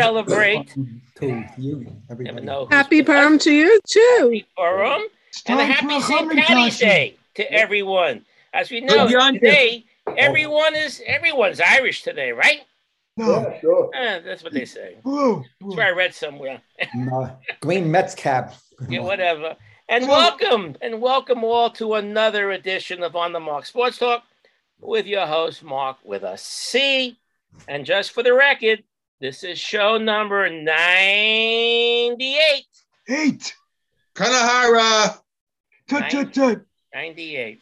celebrate. To you, everybody. Happy with. Purim to you too. Happy Purim and a happy St. Patty's. Day to everyone. As we know, today everyone is everyone's Irish today, right? No, sure. Eh, that's what they say. blue. That's blue. where I read somewhere. No, green Mets cap. Yeah, whatever. And So- welcome, and welcome all to another edition of On the Mark Sports Talk with your host, Mark, with a C. And just for the record, this is show number 98. Eight. Kanahara. Tut, tut, tut. 98.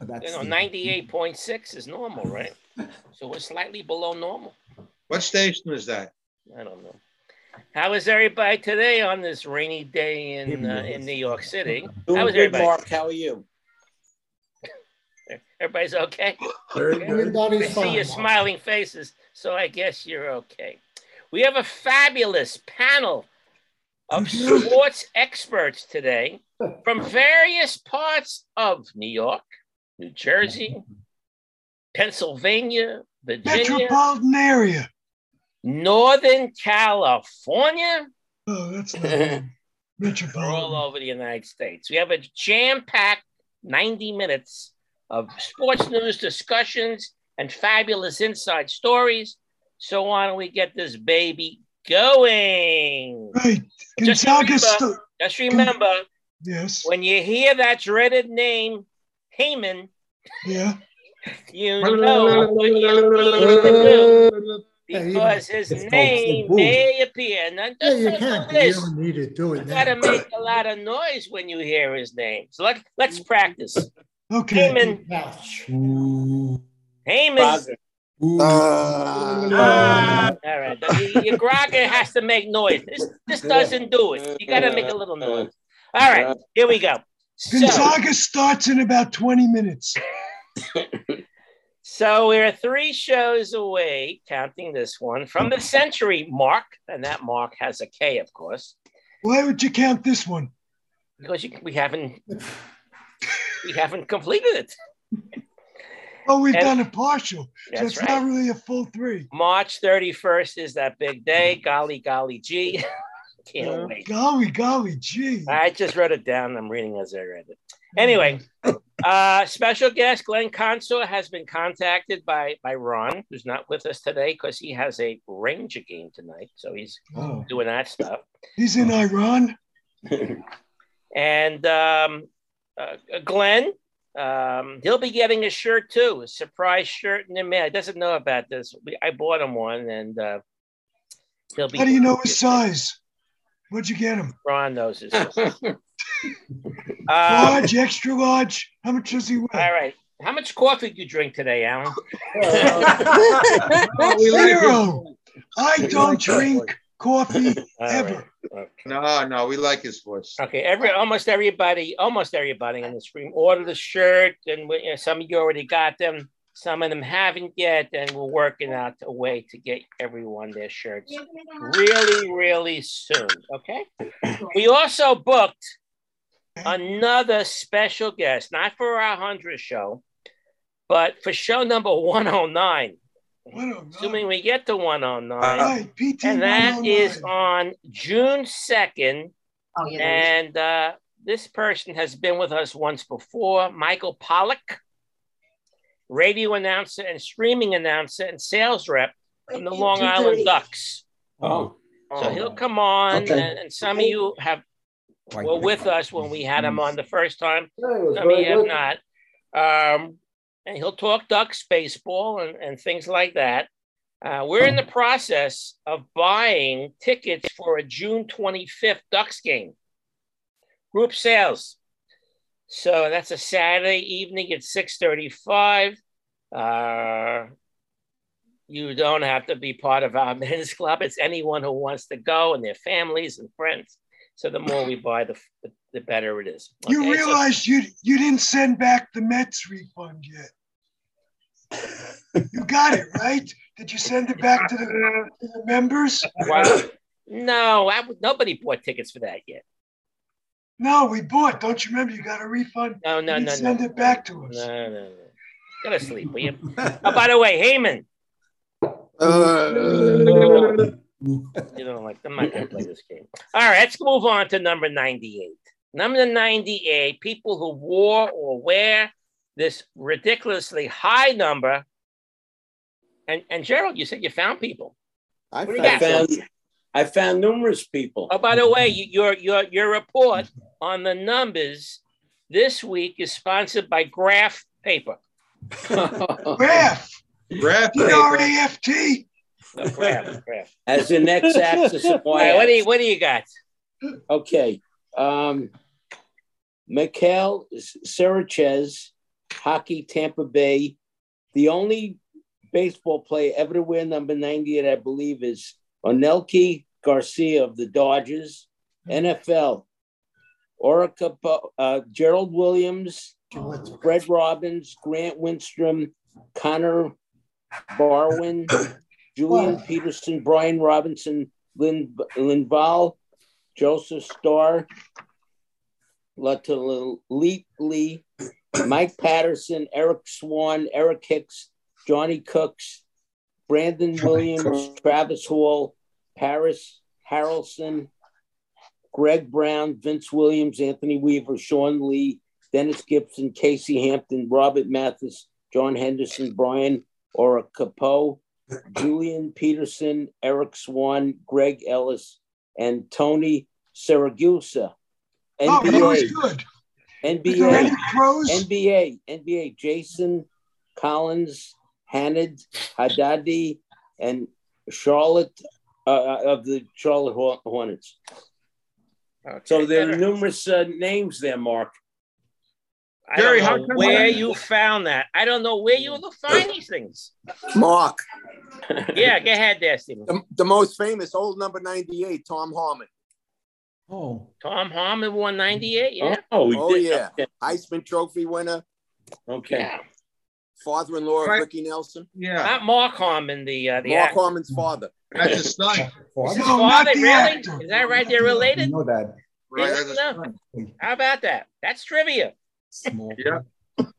That's You know, 98.6 is normal, right? So we're slightly below normal. What station is that? I don't know. How is everybody today on this rainy day in uh, in New York City? Doing How is good, everybody? Mark. How are you? Everybody's okay? Everybody's I see your smiling faces, so I guess you're okay. We have a fabulous panel of sports experts today from various parts of New York, New Jersey, Pennsylvania, Virginia, Metropolitan area. Northern California. Oh, that's not all over the United States. We have a jam-packed 90 minutes of sports news discussions and fabulous inside stories. So why don't we get this baby going? Right. Just remember- St- Just remember, yes. when you hear that dreaded name, Heyman, Yeah. you know what you need to do because his name may appear. Now, Yeah, you can't. to You don't need to do You it gotta make a lot of noise when you hear his name. So let, let's practice. Okay. Heyman, Ooh. Heyman. Roger. All right, the- your grogger has to make noise. This this doesn't do it. You gotta make a little noise. All right, here we go. So, Gonzaga starts in about 20 minutes. so we're three shows away, counting this one, from the century mark, and that mark has a K, of course, Why would you count this one? because you, we haven't we haven't completed it. Oh, we've And- done a partial. So it's right. not really a full three. March 31st is that big day. Golly, golly, gee. Can't wait. Golly, golly, gee. I just wrote it down. I'm reading as I read it. Anyway, uh, special guest Glenn Consor has been contacted by by Ron, who's not with us today because he has a Ranger game tonight, so he's Oh, doing that stuff. he's in Iran. And um, uh, Glenn, um, he'll be getting a shirt too, a surprise shirt in the mail. He doesn't know about this. We, I bought him one, and uh, he'll be. How do you know his size? What'd you get him? Ron knows his. size. um, Large, extra large. How much does he weigh? all right. How much coffee did you drink today, Alan? Zero. I don't drink coffee ever. right. Okay. No, no, we like his voice. Okay, every almost everybody, almost everybody in this room ordered a shirt, and we, you know, some of you already got them. Some of them haven't yet, and we're working out a way to get everyone their shirts really, really soon. Okay. We also booked another special guest, not for our 100th show, but for show number 109. Assuming we get to one hundred nine, Right, PT and that is 109. on June second. Oh, yeah. And uh, this person has been with us once before, Michael Pollock, radio announcer and streaming announcer and sales rep from the Long Island Ducks. Oh. So he'll come on, Okay. and, and some of you have were with us when we had him on the first time. was Some of you have not. Um, and he'll talk Ducks baseball and, and things like that. Uh, we're in the process of buying tickets for a June 25th Ducks game, group sales. So that's a Saturday evening at 6:35. Uh, you don't have to be part of our men's club. It's anyone who wants to go and their families and friends. So the more we buy, the, the, the better it is. You Okay, so- realize you you didn't send back the Mets refund yet. You got it, right? Did you send it back to the, to the members? Wow. No, I, would- nobody bought tickets for that yet. No, we bought. Don't you remember? You got a refund. No, no, You no, didn't no. send it back to us. No, no, no. Go to sleep, will you? oh, by the way, Heyman, Uh, You know, like I'm not gonna play this game. All right, let's move on to number 98. Number 98, people who wore or wear this ridiculously high number. And and Gerald, you said you found people. I What do you found, got? found I found numerous people. Oh, by the way, your your your report on the numbers this week is sponsored by Graph Paper. Graph, Graph D paper. R A F T. No, Graph, Graph. As an x-axis and All right, what do you what do you got? Okay. Um, Mikhail Sanchez, hockey, Tampa Bay. The only baseball player ever to wear number 98, I believe, is Onelki Garcia of the Dodgers. NFL. Orica, uh, Gerald Williams, Fred Robbins, Grant Wistrom, Connor Barwin, Julian Peterson, Brian Robinson, Lynn Linval, Joseph Star, Latelite Lee, Mike Patterson, Eric Swann, Eric Hicks, Johnny Cooks, Brandon Williams, Travis Hall, Parys Haralson, Greg Brown, Vince Williams, Anthony Weaver, Sean Lee, Dennis Gibson, Casey Hampton, Robert Mathis, John Henderson, Brian Orakpo, Julian Peterson, Eric Swann, Greg Ellis, and Tony Siragusa. Oh, he was NBA, good. Is NBA. NBA, NBA, Jason Collins, Hanad, Haddadi, and Charlotte uh, uh, of the Charlotte Hornets. Okay. So there are numerous uh, names there, Mark. I don't know where you found that. I don't know where you look find these things. Mark, Yeah, go ahead there, Stephen. the, the most famous old number 98, Tom Harmon. Oh, Tom Harmon won 98, yeah. Oh, Oh, yeah. Okay. Heisman Trophy winner, okay. Yeah. father-in-law of Ricky Nelson. Yeah, Not Mark Harmon, the uh, the Mark actor. Harmon's father. that's his son. Is his No, father really? actor. Is that right? They're You related? know that. Right, Yeah, that's no. son. How about that? That's trivia. Small. Yeah.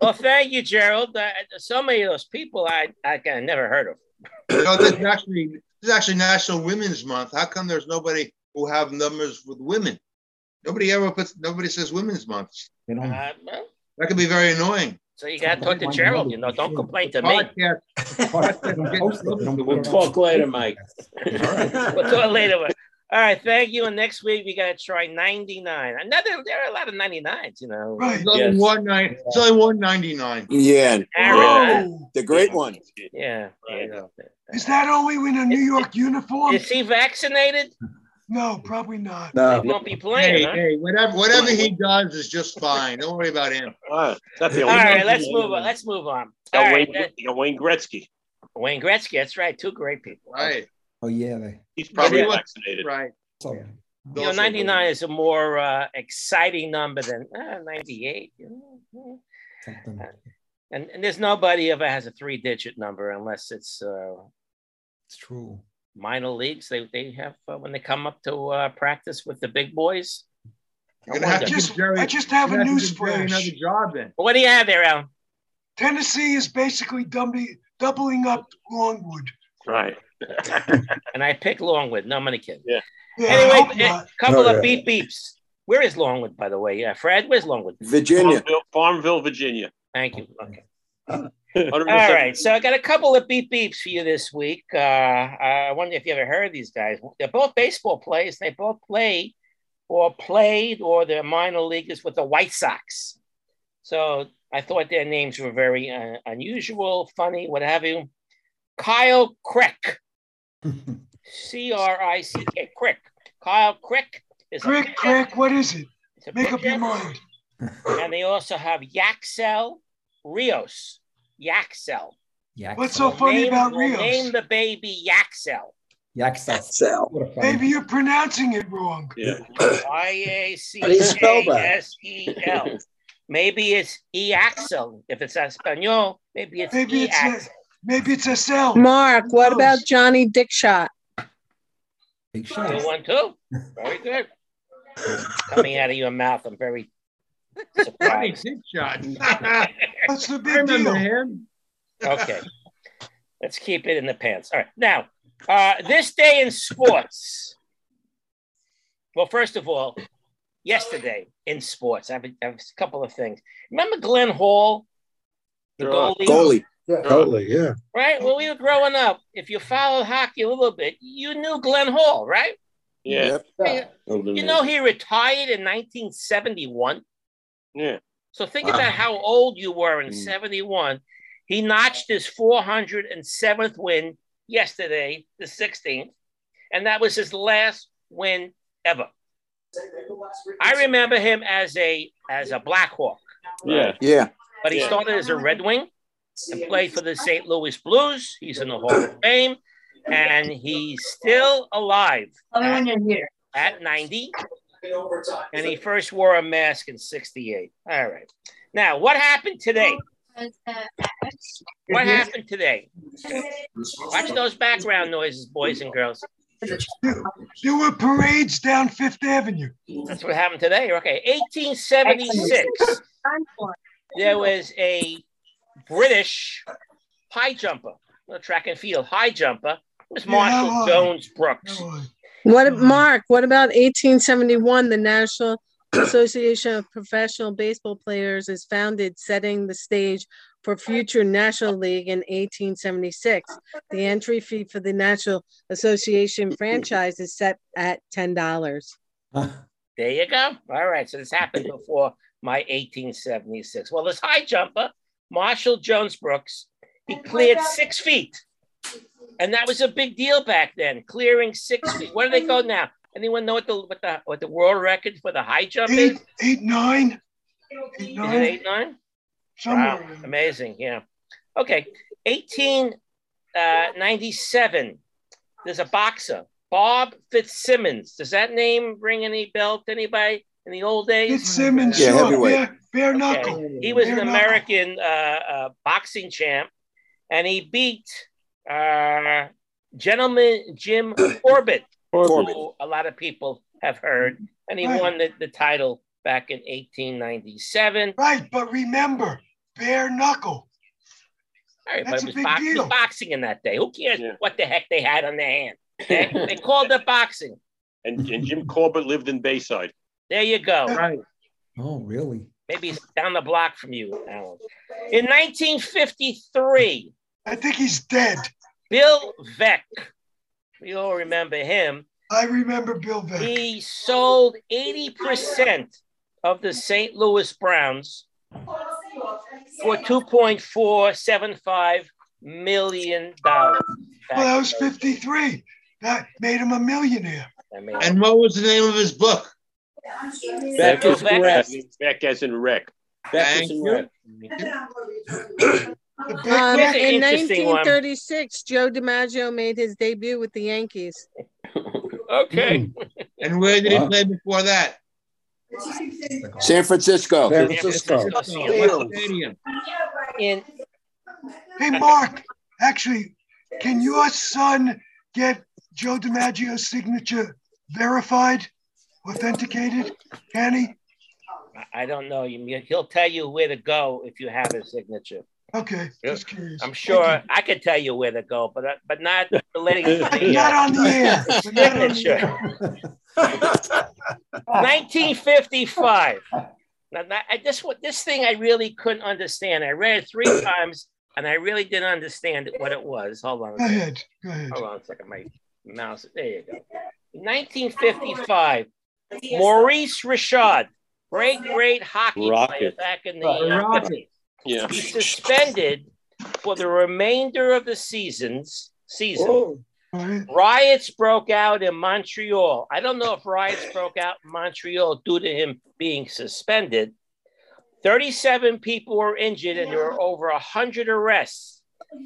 Well, thank you, Gerald. Uh, so many of those people I I kind of never heard of. You know, this is actually this is actually National Women's Month. How come there's nobody who have numbers with women? Nobody ever puts. Nobody says Women's Month. They don't. Uh, well, That can be very annoying. so you got to talk to Gerald. You know, don't complain to me. Podcast. They don't post it. They don't put We'll talk later, Mike. All right. We'll talk later. All right, thank you. And next week we got to try 99. Another, there are a lot of 99s, you know. Right. It's only Yes. one nine. It's only one ninety nine. Yeah, Aaron, Oh, the great one. yeah. Right. yeah. is that only in a New York uniform? Is he vaccinated? No, probably not. He No. won't be playing, Hey, huh? hey, whatever whatever he does is just fine. Don't worry about him. All right, that's the All only right, let's move on. Let's move on. You All right, Wayne, that- you Wayne Gretzky. Wayne Gretzky. That's right. Two great people. Right, Oh yeah. They, He's probably Yeah. vaccinated. right. so, You know, 99 is a more uh, exciting number than uh, 98. You know? something. and, and there's nobody ever has a three digit number unless it's uh, It's true. minor leagues. They, they have uh, when they come up to uh, practice with the big boys. You're gonna have I to just, Jerry. I just have a you're news have to give Jerry flash. Another job then. What do you have there, Alan? Tennessee is basically doubling, doubling up Longwood. Right. And I picked Longwood. No, I'm only kidding. Yeah, I Anyway, a couple Oh, of yeah. beep beeps. Where is Longwood, by the way? Yeah, Fred, where's Longwood? Virginia. Farmville, Farmville, Virginia. Thank you. Okay. All right, so I got a couple of beep beeps for you this week. Uh, I wonder if you ever heard of these guys. They're both baseball players. They both play or played or they're minor leaguers with the White Sox. So I thought their names were very uh, unusual, funny, what have you. Kyle Crick, C R I C K, Crick. Kyle Crick is a Crick, pitcher. Crick, what is it? He's a Make up your mind. And they also have Yaxel Rios. Yaxel. Yak. What's so funny name, about Rios? Name the baby Yaxel. Yak sauce. Sal. What a funny- Maybe you're pronouncing it wrong. Yeah. Y A C How do you spell A that? S E L. Maybe it's E Axel. If it's Espanol, maybe it's Maybe E it's a- Axel. Maybe it's a cell. Mark, what about? Johnny Dickshot? Big Good one too. Very good. Coming out of your mouth, I'm very surprised. dick shot. What's the big deal? him. Okay. Let's keep it in the pants. All right. Now, uh, this day in sports. Well, first of all, yesterday in sports, I have, a, I have a couple of things. Remember Glenn Hall, the Sure. goalie? Goalie. Totally, yeah. Right? When we were growing up, if you followed hockey a little bit, you knew Glenn Hall, right? Yeah. Yep. You know, he retired in 1971. Yeah. So think about how old you were in Mm. 71. He notched his 407th win yesterday, the 16th, and that was his last win ever. I remember him as a as a Blackhawk, Yeah. Yeah. but he Yeah. started as a Red Wing and played for the St. Louis Blues. He's in the Hall of Fame, and he's still alive at, at 90. And he first wore a mask in 68. All right. Now, what happened today? What happened today? Watch those background noises, boys and girls. There were parades down Fifth Avenue. That's what happened today. Okay. 1876, there was a British high jumper, not track and field, high jumper. It was Marshall Yeah. Jones Brooks. What. Mark? What about 1871? The National Association of Professional Baseball Players is founded, setting the stage for future National League in 1876. The entry fee for the National Association franchise is set at ten dollars. There you go. All right. So this happened before my 1876. Well, this high jumper, Marshall Jones Brooks, he cleared six feet. And that was a big deal back then, clearing six feet. Where do they go now? Anyone know what the what the what the world record for the high jump is? Eight, eight, nine, eight, Is it nine, eight nine? somewhere. Wow, amazing. Yeah. Okay. 1897. Uh, there's a boxer, Bob Fitzsimmons. Does that name ring any bell to anybody in the old days? Fitzsimmons, Yeah, sure, heavyweight. Bare, bare knuckle. Okay. He was an Bare knuckle. American uh, uh, boxing champ, and he beat uh, gentleman Jim Corbett, Corbett. who a lot of people have heard, and he Right. won the, the title back in 1897. Right, but remember, bare knuckle. All right, but That's it a was, big box- it was deal. boxing in that day. Who cares Yeah. what the heck they had on their hand? Okay? they called it boxing. And, and Jim Corbett lived in Bayside. There you go. Right. Oh, really? Maybe it's down the block from you, Alan. In 1953, I think he's dead. Bill Veeck, we all remember him. I remember Bill Veeck. He sold 80% of the St. Louis Browns for $2.475 million. Well, that was 53. That made him a millionaire. And what was the name of his book? Beck Bill is Veeck. correct. Back as in wreck. Beck is Thank correct. The big Um, in interesting one. 1936, Joe DiMaggio made his debut with the Yankees. okay. And where did he play before that? San Francisco. San Francisco. What stadium? In, Hey, Mark, actually, can your son get Joe DiMaggio's signature verified, authenticated? Can he? I don't know. He'll tell you where to go if you have his signature. Okay, just curious. I'm sure. I could tell you where to go, but uh, but not relating to the Not uh, on the air. but not on the signature. 1955. Now, now, I, this what this thing I really couldn't understand. I read it three times and I really didn't understand what it was. Hold on. a Go ahead, go ahead. Hold on a second. My mouse. There you go. 1955. Maurice Richard, great great hockey player Rocket. back in the uh, Rocket. Yeah. He's suspended for the remainder of the seasons season. Oh, Riots broke out in Montreal. I don't know if riots broke out in Montreal due to him being suspended. 37 people were injured and there were over 100 arrests.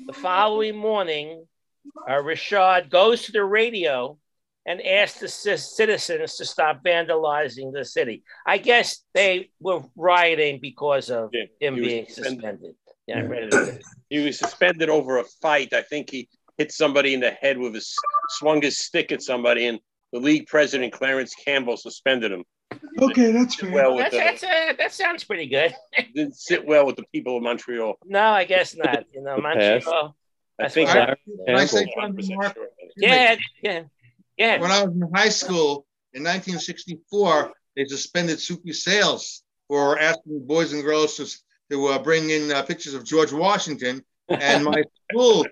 The following morning, uh, Richard goes to the radio and asked the ci- citizens to stop vandalizing the city. I guess they were rioting because of Yeah, him being suspended. suspended. Yeah, I read it. He was suspended over a fight. I think he hit somebody in the head with his swung his stick at somebody, and the league president Clarence Campbell suspended him. Okay, that's fair. well That's, the, that's, uh, that sounds pretty good. didn't sit well with the people of Montreal. No, I guess not. You know, Montreal. That's think what I- I- I say I'm something, 100% Mark? sure. yeah, yeah, yeah. When I was in high school in 1964, they suspended Soupy Sales for asking boys and girls to, to uh, bring in uh, pictures of George Washington. And my school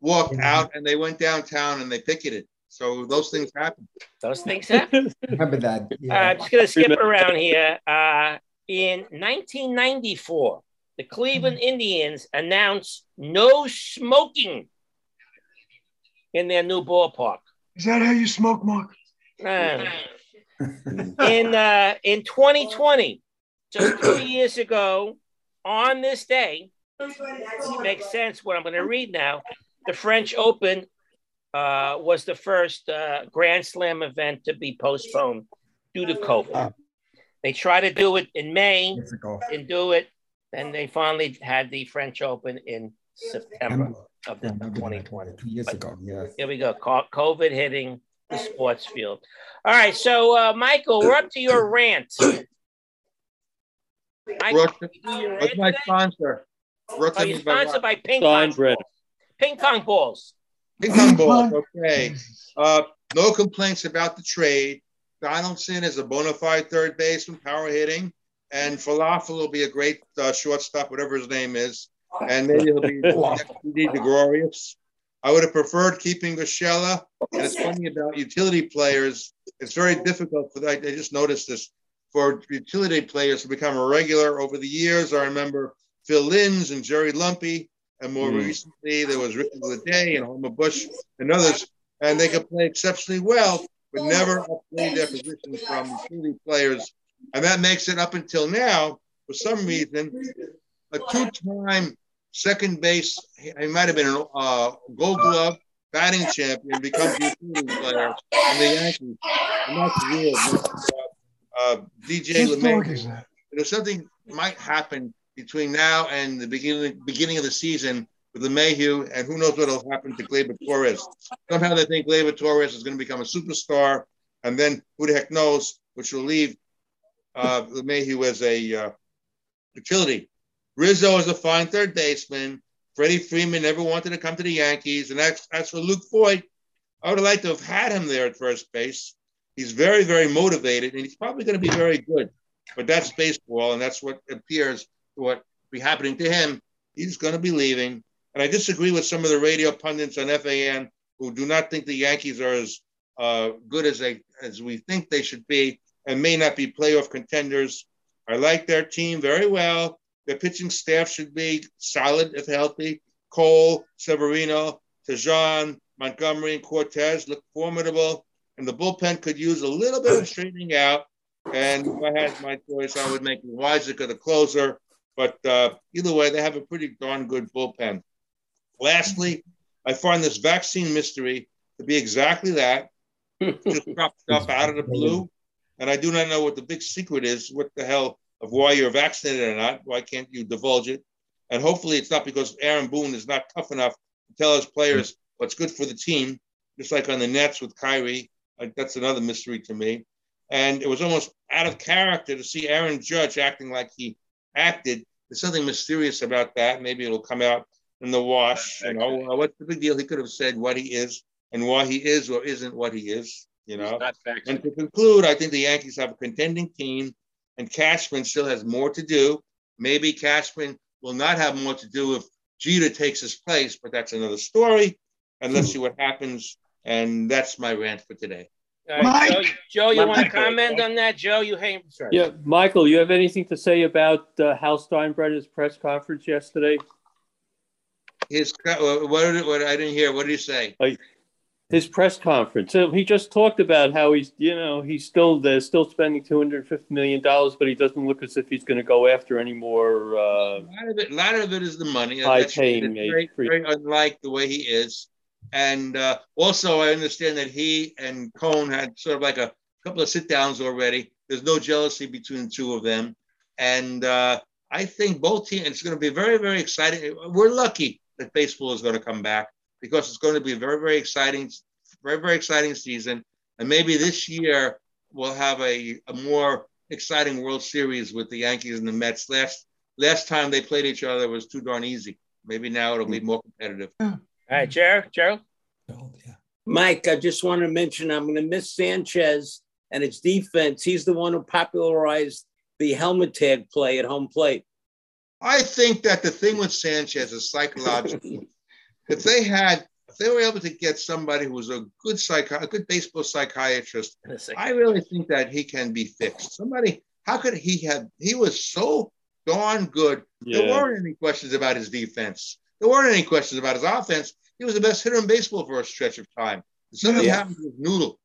walked out and they went downtown and they picketed. So those things happen. Those things happen. Remember that? Uh, I'm just gonna skip around here. Uh, in 1994, the Cleveland Indians announced no smoking in their new ballpark. Is that how you smoke, Mark? Uh, in uh, in 2020, just three years ago, on this day, it makes sense what I'm going to read now. The French Open uh, was the first uh, Grand Slam event to be postponed due to COVID. They tried to do it in May, and do it, and they finally had the French Open in September of the Yeah, 2020. Two years ago, yes. Here we go. COVID hitting the sports field. All right, so uh, Michael, we're up to your rant. Michael, Brought to- you do your What's my today? sponsor? Brought Oh, you're me by sponsored by ping pong bread. balls. Ping pong balls. Ping pong balls. Okay. Uh, no complaints about the trade. Donaldson is a bona fide third baseman, power hitting, and Falafel will be a great uh, shortstop, whatever his name is, and maybe he'll be D. DeGrorius. I would have preferred keeping Gashella, and it's funny about utility players. It's very difficult for that. I just noticed this for utility players to become a regular over the years. I remember Phil Linz and Jerry Lumpe, and more Mm. recently there was Ricky Day and Homer Bush and others, and they could play exceptionally well, but never upgrade their position from utility players. And that makes it up until now, for some reason, a two-time second base, he might have been a uh, gold glove batting champion, becomes a utility player in the Yankees. And that's weird. Uh, DJ LeMahieu that? there's something might happen between now and the beginning beginning of the season with LeMahieu, and who knows what will happen to Gleyber Torres. Somehow they think Gleyber Torres is going to become a superstar, and then who the heck knows, which will leave uh, LeMahieu as a uh, utility. Rizzo is a fine third baseman. Freddie Freeman never wanted to come to the Yankees, and that's as for Luke Voit, I would have liked to have had him there at first base. He's very, very motivated, and he's probably going to be very good. But that's baseball, and that's what appears what be happening to him. He's going to be leaving. And I disagree with some of the radio pundits on FAN who do not think the Yankees are as uh, good as they as we think they should be, and may not be playoff contenders. I like their team very well. Their pitching staff should be solid if healthy. Cole, Severino, Taillon, Montgomery, and Cortes look formidable. And the bullpen could use a little bit of straightening out. And if I had my choice, I would make Weiser the closer. But uh, either way, they have a pretty darn good bullpen. Lastly, I find this vaccine mystery to be exactly that. Just cropped up out of the blue. And I do not know what the big secret is. What the hell of why you're vaccinated or not? Why can't you divulge it? And hopefully, it's not because Aaron Boone is not tough enough to tell his players what's good for the team, just like on the Nets with Kyrie. Like that's another mystery to me. And it was almost out of character to see Aaron Judge acting like he acted. There's something mysterious about that. Maybe it'll come out in the wash. You know, well, what's the big deal? He could have said what he is and why he is or isn't what he is. You know. And to conclude, I think the Yankees have a contending team, and Cashman still has more to do. Maybe Cashman will not have more to do if Jeter takes his place, but that's another story. And let's see what happens. And that's my rant for today. All right, Joe, Joe, you want to comment on that? Joe, you hang. Sorry. Yeah, Michael, you have anything to say about uh, Hal Steinbrenner's press conference yesterday? His what, did- what I didn't hear. What did he say? His press conference. So he just talked about how he's, you know, he's still they're still spending two hundred fifty million dollars, but he doesn't look as if he's going to go after any more. Uh, A lot of it, lot of it is the money. High That's paying, very, very unlike the way he is. And uh, also, I understand that he and Cohen had sort of like a couple of sit downs already. There's no jealousy between the two of them. And uh, I think both teams, it's going to be very, very exciting. We're lucky that baseball is going to come back because it's going to be a very, very exciting, very, very exciting season. And maybe this year we'll have a, a more exciting World Series with the Yankees and the Mets. Last last time they played each other was too darn easy. Maybe now it'll be more competitive. Hmm. All right, Gerald. Gerald. Mike, I just want to mention I'm going to miss Sanchez and its defense. He's the one who popularized the helmet tag play at home plate. I think that the thing with Sanchez is psychological. if they had, if they were able to get somebody who was a good psych, a good baseball psychiatrist, I really think that he can be fixed. Somebody, how could he have? He was so darn good. There weren't any questions about his defense. There weren't any questions about his offense. He was the best hitter in baseball for a stretch of time. Something Yeah. happened with Noodle,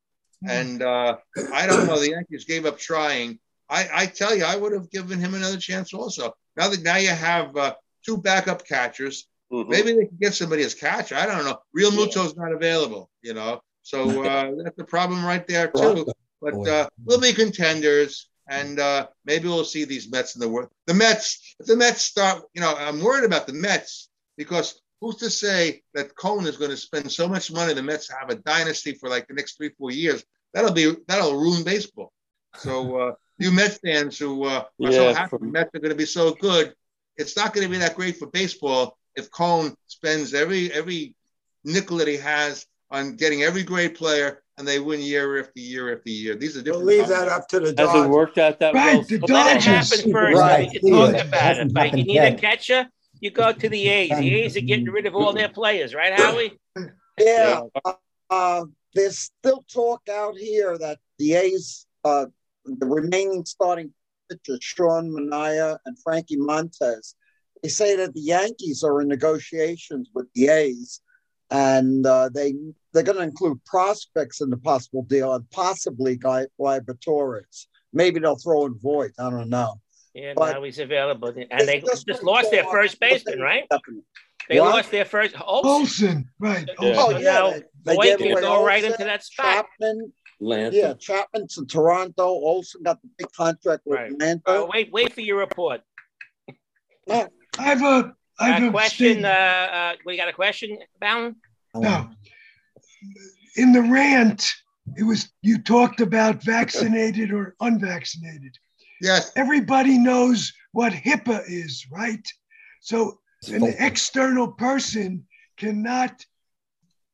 and uh, I don't know. The Yankees gave up trying. I, I tell you, I would have given him another chance also. Now that now you have uh, two backup catchers, Mhm. maybe they can get somebody as catcher. I don't know. Realmuto's not available, you know. So uh, that's the problem right there too. But uh, we'll be contenders, and uh, maybe we'll see these Mets in the world. The Mets, if the Mets start, you know, I'm worried about the Mets because who's to say that Cohen is going to spend so much money? The Mets have a dynasty for like the next three, four years. That'll be that'll ruin baseball. So uh, you Mets fans who uh, are so Yeah, happy the from- Mets are going to be so good, it's not going to be that great for baseball if Cohen spends every every nickel that he has on getting every great player and they win year after year after year. These are We'll different. leave that up to the Hasn't Dodgers. worked out that Right, well. the so Let it happen first. Right. We can talk about it. Hasn't you happened need a catcher, you go to the A's. The A's are getting rid of all their players, right, Howie? Yeah, uh, uh, there's still talk out here that the A's, uh, the remaining starting pitchers, Sean Manaea and Frankie Montas, they say that the Yankees are in negotiations with the A's, and uh, they they're going to include prospects in the possible deal, and possibly Guy Gleyber Torres. Maybe they'll throw in Voit. I don't know. Yeah, But- now he's available. And they It's just lost their first baseman, they- right? They What? lost their first. Oh, Olson, right. Yeah. Oh yeah, Now, they, they Voit can away go right into that spot. Chapman, Atlanta. Yeah, Chapman to Toronto. Olson got the big contract with Right. Atlanta. Uh, wait, wait for your report. I have a, I have Uh, a question. Uh, uh, we got a question, Ballon? No. In the rant, it was you talked about vaccinated or unvaccinated. Yes. Everybody knows what HIPAA is, right? So an external person cannot,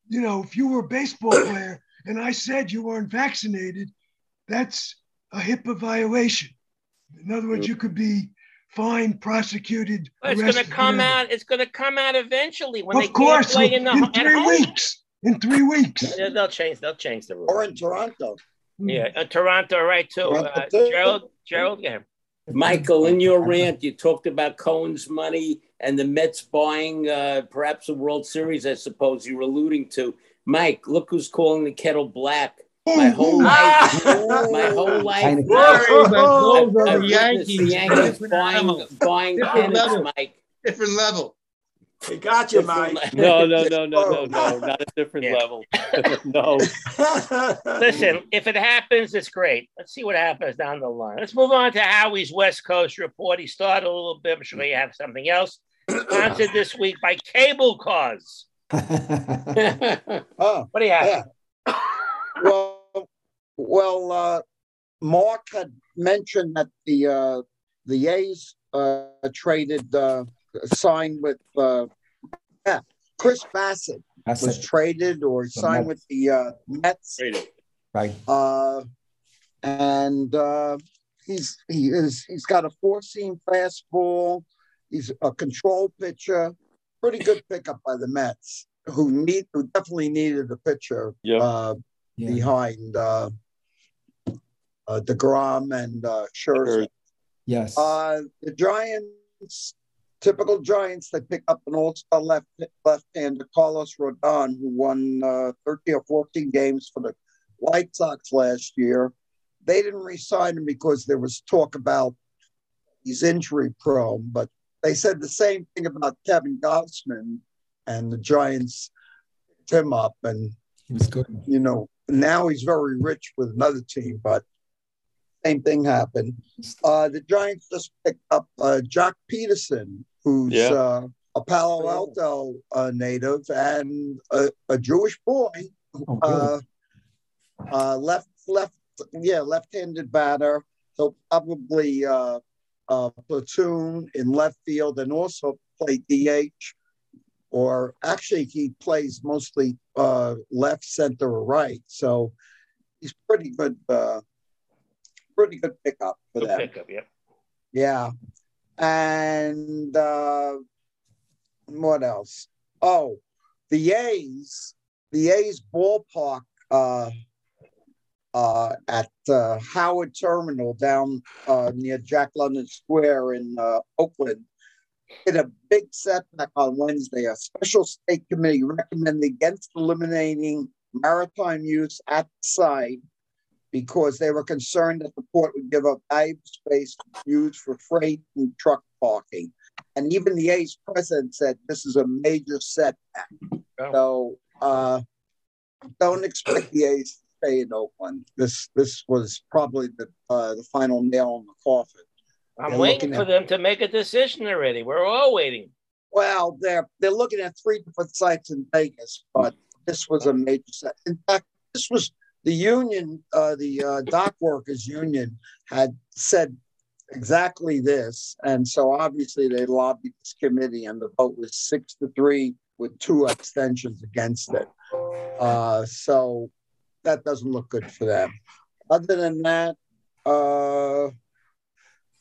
you know, if you were a baseball player and I said you weren't vaccinated, that's a HIPAA violation. In other words, you could be fined, prosecuted. Well, it's going to come whatever. out. It's going to come out eventually when they course, can't play in, in the at three weeks. In three weeks. They'll change. They'll change the rule. Or in Toronto. Yeah, uh, Toronto, right too. Toronto, Uh, too. Gerald, Gerald, yeah. Michael, in your rant, you talked about Cohen's money and the Mets buying uh, perhaps a World Series, I suppose you were alluding to. Mike, look who's calling the kettle black. My whole life, my whole life, Kind of- Sorry, but I've, those are the witnessed the Yankees. Yankees Different buying, buying Different pennants, level. Mike. Different level. He got you, Mike. No, no, no, no, no, no, not a different Yeah. level. no. Listen, if it happens, it's great. Let's see what happens down the line. Let's move on to Howie's West Coast report. He started a little bit. I'm sure you have something else. Sponsored this week by Cable Cars. Oh, What do you have? yeah. Well, well, uh, Mark had mentioned that the uh, the A's uh, traded uh, signed with uh, yeah, Chris Bassitt That's was it, traded or signed with the uh, Mets. Traded. right. Uh, and uh, he's he is he's got a four seam fastball. He's a control pitcher. Pretty good pickup by the Mets, who need who definitely needed a pitcher Yeah. uh, Yeah. behind uh, uh, Degrom and uh, Scherzer. Yes. Uh, the Giants, typical Giants, they pick up an all-star left left-hander Carlos Rodon, who won uh, 13 or 14 games for the White Sox last year. They didn't re-sign him because there was talk about he's injury prone, but they said the same thing about Kevin Gausman, and the Giants picked him up, and he was good. you know now he's very rich with another team, but same thing happened. Uh, the Giants just picked up uh, Joc Pederson, who's Yeah. uh, a Palo Alto uh, native and a, a Jewish boy. Oh. Uh, uh, left, left, yeah, left-handed batter. So probably uh, uh, platoon in left field and also play DH. or actually he plays mostly uh, left, center, or right. So he's pretty good. Uh, pretty good pickup for Good them. pickup, yeah. Yeah. And uh, what else? Oh, the A's, the A's ballpark uh, uh, at uh, Howard Terminal down uh, near Jack London Square in uh, Oakland hit a big setback on Wednesday. A special state committee recommended against eliminating maritime use at the site because they were concerned that the port would give up valuable space used for freight and truck parking. And even the A's president said this is a major setback. Oh. So uh, don't expect the A's to stay in Oakland. This this was probably the uh, the final nail in the coffin. I'm They're waiting for at- them to make a decision already. We're all waiting. Well, they're they're looking at three different sites in Vegas, but this was a major set. In fact, this was the union, uh, the uh, dock workers union had said exactly this, and so obviously they lobbied this committee, and the vote was six to three with two abstentions against it. Uh, so that doesn't look good for them. Other than that, uh,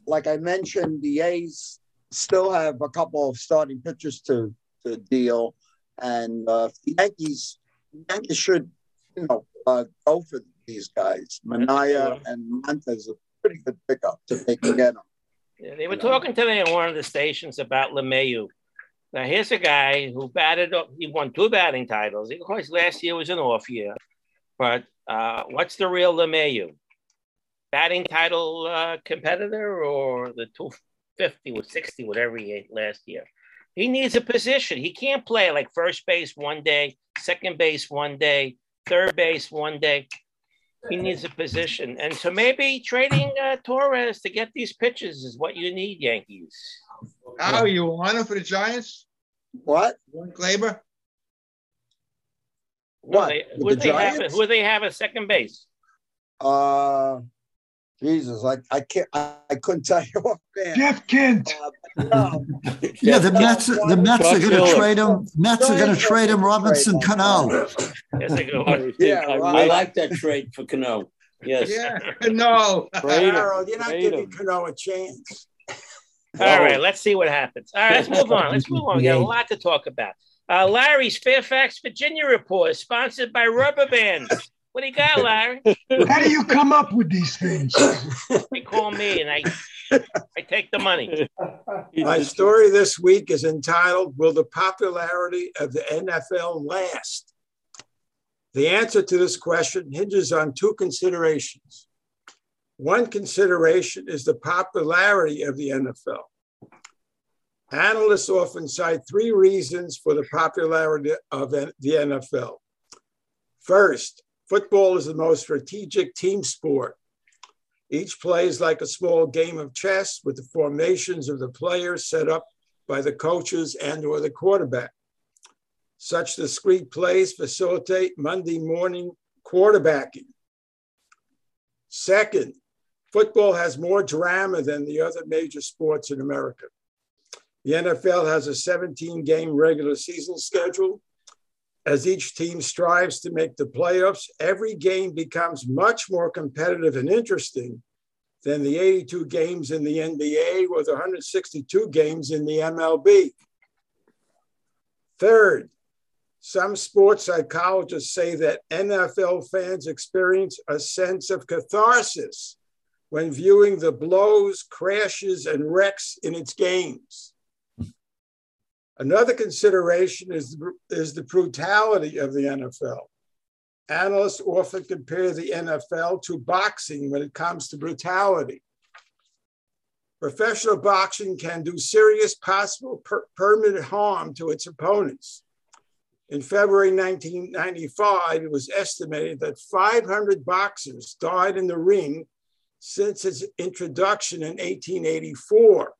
like I mentioned, the A's still have a couple of starting pitchers to to deal, and uh, the Yankees Yankees should you know uh, go for these guys. Manaea and Montas a pretty good pickup they can get them. Yeah, they were talking today on one of the stations about LeMahieu. Now here's a guy who batted. Up. He won two batting titles. Of course, last year was an off year, but uh, what's the real LeMahieu? Batting title uh, competitor or the 250 or 60, whatever he ate last year? He needs a position. He can't play like first base one day, second base one day, third base one day. He needs a position, and so maybe trading uh, Torres to get these pitches is what you need, Yankees. How you want him for the Giants? What? One Gleyber? No, What? they, who the they have? Giants? Who they have at second base? Uh, Jesus, I I can't I, I couldn't tell you what offhand. Jeff Kent. Uh, no, Yeah, the Mets, the Mets are going to Miller. trade him. Mets are going to trade him Robinson Cano. That's a. Yeah, I right. like that trade for Cano. Yes. Yeah, no. Trade him. Harold, you're not Trade giving him. Cano a chance. All right, let's see what happens. All right, let's move on. Let's move on. We got a lot to talk about. Uh, Larry's Fairfax, Virginia report, sponsored by Rubber Bands. What do you got, Larry? How do you come up with these things? They call me and I, I take the money. My story this week is entitled Will the Popularity of the NFL Last? The answer to this question hinges on two considerations. One consideration is the popularity of the NFL. Analysts often cite three reasons for the popularity of the NFL. First, football is the most strategic team sport. Each play is like a small game of chess with the formations of the players set up by the coaches and or the quarterback. Such discrete plays facilitate Monday morning quarterbacking. Second, football has more drama than the other major sports in America. The NFL has a 17 game regular season schedule. As each team strives to make the playoffs, every game becomes much more competitive and interesting than the 82 games in the NBA or the 162 games in the MLB. Third, some sports psychologists say that NFL fans experience a sense of catharsis when viewing the blows, crashes, and wrecks in its games. Another consideration is, is the brutality of the NFL. Analysts often compare the NFL to boxing when it comes to brutality. Professional boxing can do serious possible per- permanent harm to its opponents. In February 1995, it was estimated that 500 boxers died in the ring since its introduction in 1884.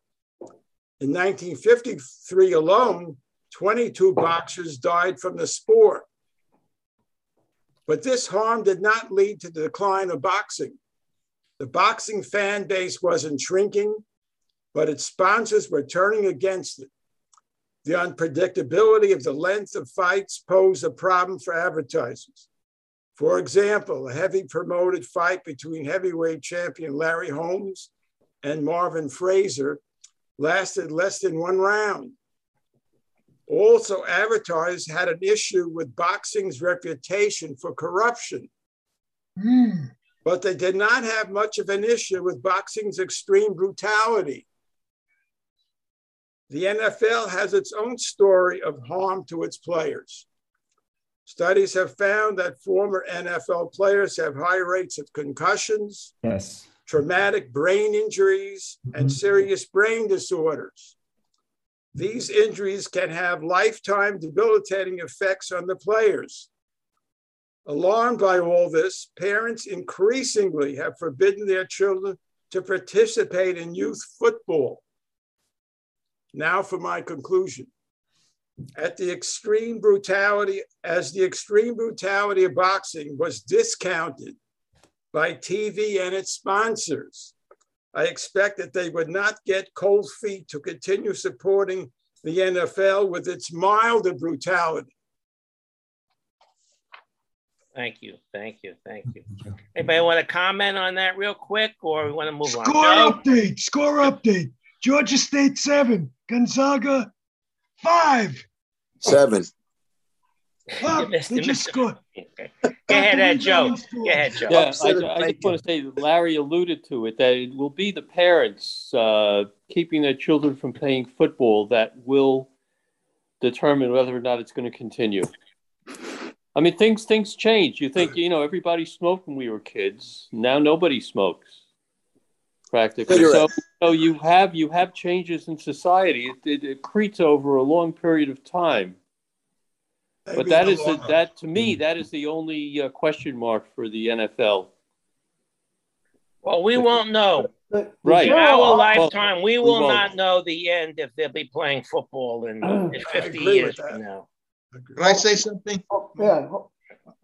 In 1953 alone, 22 boxers died from the sport. But this harm did not lead to the decline of boxing. The boxing fan base wasn't shrinking, but its sponsors were turning against it. The unpredictability of the length of fights posed a problem for advertisers. For example, a heavy promoted fight between heavyweight champion Larry Holmes and Marvis Frazier lasted less than one round. Also, advertisers had an issue with boxing's reputation for corruption, Mm. but they did not have much of an issue with boxing's extreme brutality. The NFL has its own story of harm to its players. Studies have found that former NFL players have high rates of concussions, Yes. Traumatic brain injuries, and mm-hmm. serious brain disorders. These injuries can have lifetime debilitating effects on the players. Alarmed by all this, parents increasingly have forbidden their children to participate in youth football. Now for my conclusion. At the extreme brutality, as the extreme brutality of boxing was discounted by TV and its sponsors, I expect that they would not get cold feet to continue supporting the NFL with its milder brutality. Thank you, thank you, thank you. Anybody want to comment on that real quick, or we want to move on? Score Joe? update. Score update. Georgia State seven. Gonzaga five. Seven. Up. You missed They just scored. Go ahead, uh, Joe. Go ahead, Joe. Yeah, I, I just want to say Larry alluded to it that it will be the parents uh, keeping their children from playing football that will determine whether or not it's going to continue. I mean, things things change. You think you know everybody smoked when we were kids. Now nobody smokes practically. So, Cigarette. so you have you have changes in society. It, it accretes over a long period of time. But that is that the is the, long run. that to me that is the only uh, question mark for the NFL. Well, we won't know. The- the Right. In our Well, lifetime, we we will won't. know the end if they'll be playing football in, in 50 years with from now. Can I say something? Oh, Yeah,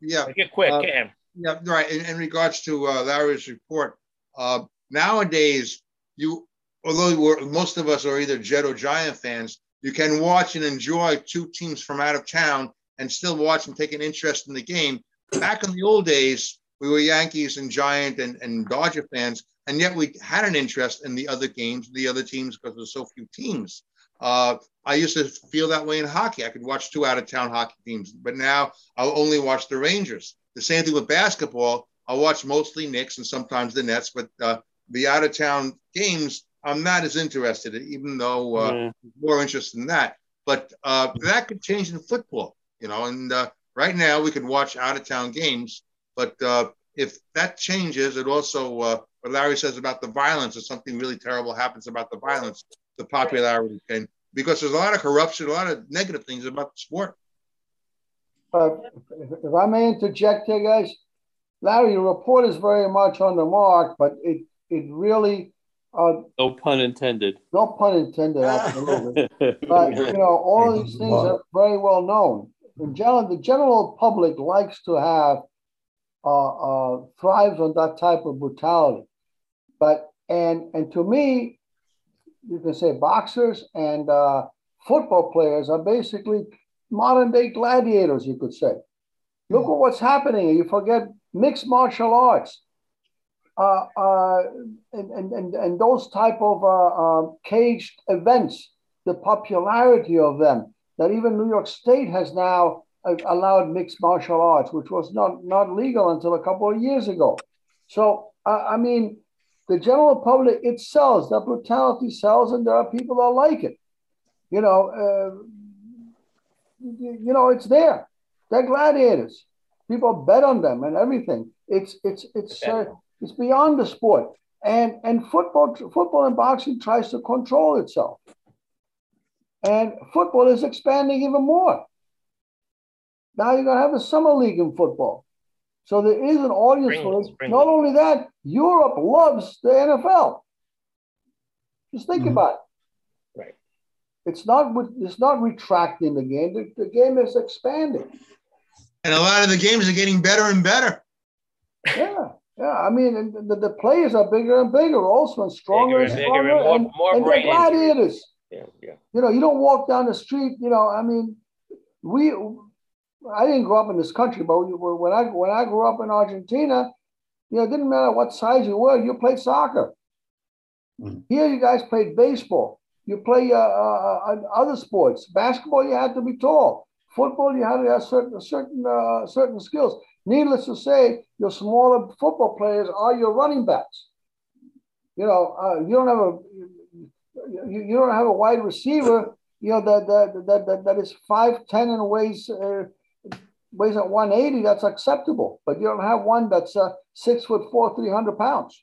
Yeah. Make it quick, Uh, Cam. Yeah, right. In, in regards to uh, Larry's report, uh, nowadays you, although we're, most of us are either Jet or Giant fans, you can watch and enjoy two teams from out of town and still watch and take an interest in the game. Back in the old days, we were Yankees and Giant and, and Dodger fans, and yet we had an interest in the other games, the other teams, because there's so few teams. Uh, I used to feel that way in hockey. I could watch two out of town hockey teams, but now I'll only watch the Rangers. The same thing with basketball. I'll watch mostly Knicks and sometimes the Nets, but uh, the out of town games, I'm not as interested in, even though uh, more interested in that. But uh, that could change in football, you know. And uh, right now we could watch out of town games, but uh, if that changes, it also uh, what Larry says about the violence, if something really terrible happens about the violence, the popularity can because there's a lot of corruption, a lot of negative things about the sport. Uh, if, if I may interject here, guys, Larry, your report is very much on the mark, but it it really, uh, No pun intended. no pun intended, absolutely. but you know, all these things are very well known. The general public likes to have uh, uh, thrives on that type of brutality. But and and to me, you can say boxers and uh, football players are basically modern day gladiators. You could say. Look at what's happening. You forget mixed martial arts. Uh, uh, and, and, and, and those type of uh, uh, caged events, the popularity of them, that even New York State has now uh, allowed mixed martial arts, which was not, not legal until a couple of years ago. So, uh, I mean, the general public, it sells, that brutality sells, and there are people that like it. You know, uh, you, you know, it's there. They're gladiators. People bet on them and everything. It's it's it's uh, it's beyond the sport. And and football football and boxing tries to control itself. And football is expanding even more. Now you're gonna have a summer league in football. So there is an audience Spring- for it. spring Not league. only that, Europe loves the NFL. Just think mm-hmm. about it. Right. It's not it's not retracting the game. The, the game is expanding. And a lot of the games are getting better and better. Yeah, yeah. I mean, and the, the players are bigger and bigger, also, and stronger Bigger and and bigger stronger, and more- and, more and they're brain injuries. gladiators. Yeah, yeah. You know, you don't walk down the street. You know, I mean, we. I didn't grow up in this country, but when I when I grew up in Argentina, you know, it didn't matter what size you were, you played soccer. Mm. Here, you guys played baseball. You play uh, uh, uh, other sports. Basketball, you had to be tall. Football, you had to have certain certain uh, certain skills. Needless to say, your smaller football players are your running backs. You know, uh, you don't have a you, you don't have a wide receiver. You know that that that that, that is five ten and weighs uh, weighs at one eighty. That's acceptable, but you don't have one that's uh, six foot four, three hundred pounds.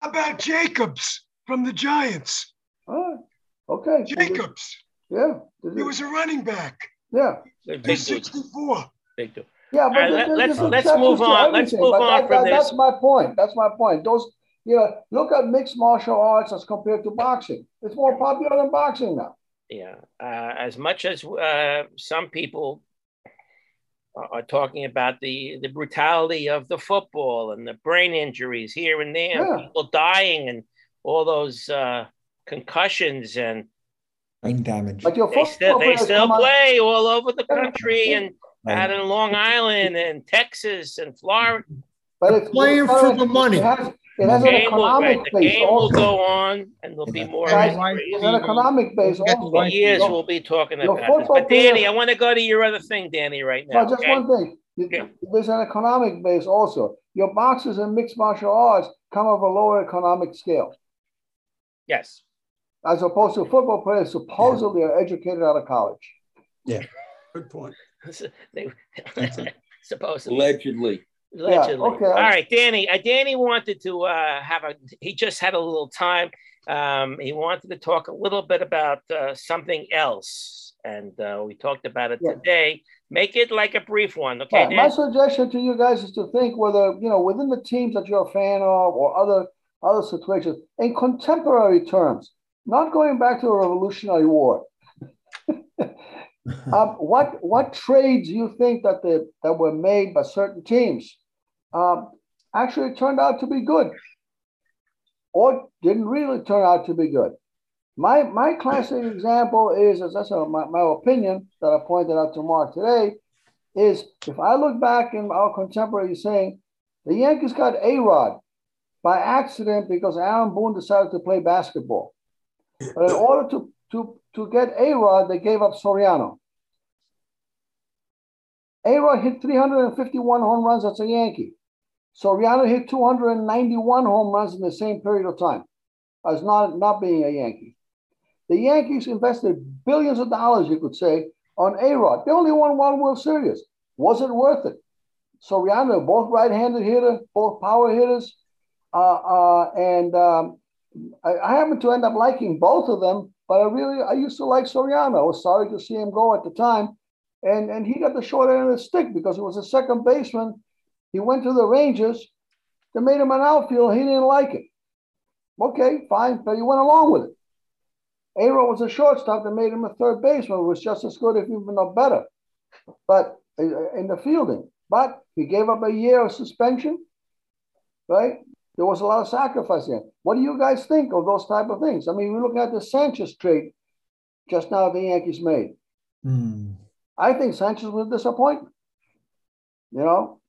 How about Jacobs from the Giants? Oh, okay. Jacobs. Yeah. He was a running back. Yeah. Big 64. Big dude. Yeah, but right, there's, let's let's move on. Let's move on that, from that, this. That's my point. That's my point. Those, you know, look at mixed martial arts as compared to boxing. It's more popular than boxing now. Yeah, uh, as much as uh, some people are talking about the the brutality of the football and the brain injuries here and there, Yeah. and people dying and all those uh, concussions and Brain damage. But your they still football they still come out- play all over the country and Right. out in Long Island and Texas and Florida. But it's Playing for the money. It has, it has The an game will, economic right, the base game will go on, and there'll be more. Guys, injuries. There's an economic base also. For years Your- we'll be talking about this. But Danny, players- I want to go to your other thing, Danny, right now. No, just okay? one thing. You- There's an economic base also. Your boxers and mixed martial arts come of a lower economic scale, Yes. as opposed to football players supposedly are educated out of college. Yeah. Good point. They- supposedly. Allegedly. Allegedly. okay. All right, Danny. Uh, Danny wanted to uh, have a. He just had a little time. Um, he wanted to talk a little bit about uh, something else, and uh, we talked about it Yeah. today. Make it like a brief one, okay? Right. My suggestion to you guys is to think whether, you know, within the teams that you're a fan of or other other situations, in contemporary terms, not going back to the Revolutionary War. um, what what trades you think that the that were made by certain teams um, actually turned out to be good, or didn't really turn out to be good? My my classic example is, as I said, my, my opinion that I pointed out to Mark today is if I look back in our contemporary saying the Yankees got A Rod by accident because Aaron Boone decided to play basketball. But in order to, to, to get A Rod, they gave up Soriano. A Rod hit 351 home runs as a Yankee. Soriano hit 291 home runs in the same period of time as not, not being a Yankee. The Yankees invested billions of dollars, you could say, on A Rod. They only won one World Series. Was it worth it? Soriano, both right-handed hitter, both power hitters, uh, uh, and um, I, I happen to end up liking both of them. But I really, I used to like Soriano. I was sorry to see him go at the time, and and he got the short end of the stick because he was a second baseman. He went to the Rangers. They made him an outfield. He didn't like it. Okay, fine, but he went along with it. A-Rod was a shortstop that made him a third baseman, who was just as good, if even not better. But uh, in the fielding, but he gave up a year of suspension, right? There was a lot of sacrifice there. What do you guys think of those type of things? I mean, we're looking at the Sanchez trade just now the Yankees made. Hmm. I think Sanchez was a disappointment. You know,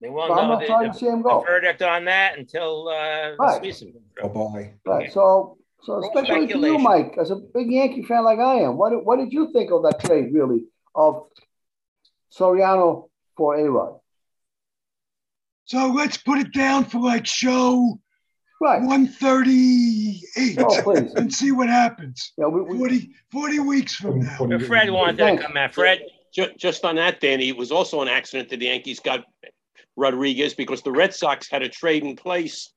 they won't So I'm know not the, sorry to the- see him the go. verdict on that until uh, Right. the season. Oh boy. right? So, so All especially to you, speculation. Mike, as a big Yankee fan like I am, what did- what did you think of that trade, really, of Soriano for A Rod? So let's put it down for like show Right. 138 Oh, please. and see what happens. Yeah, we, we, 40, 40 weeks from now. But Fred wanted to Thanks. come out. Fred, Ju- Just on that, Danny, it was also an accident that the Yankees got Rodriguez because the Red Sox had a trade in place,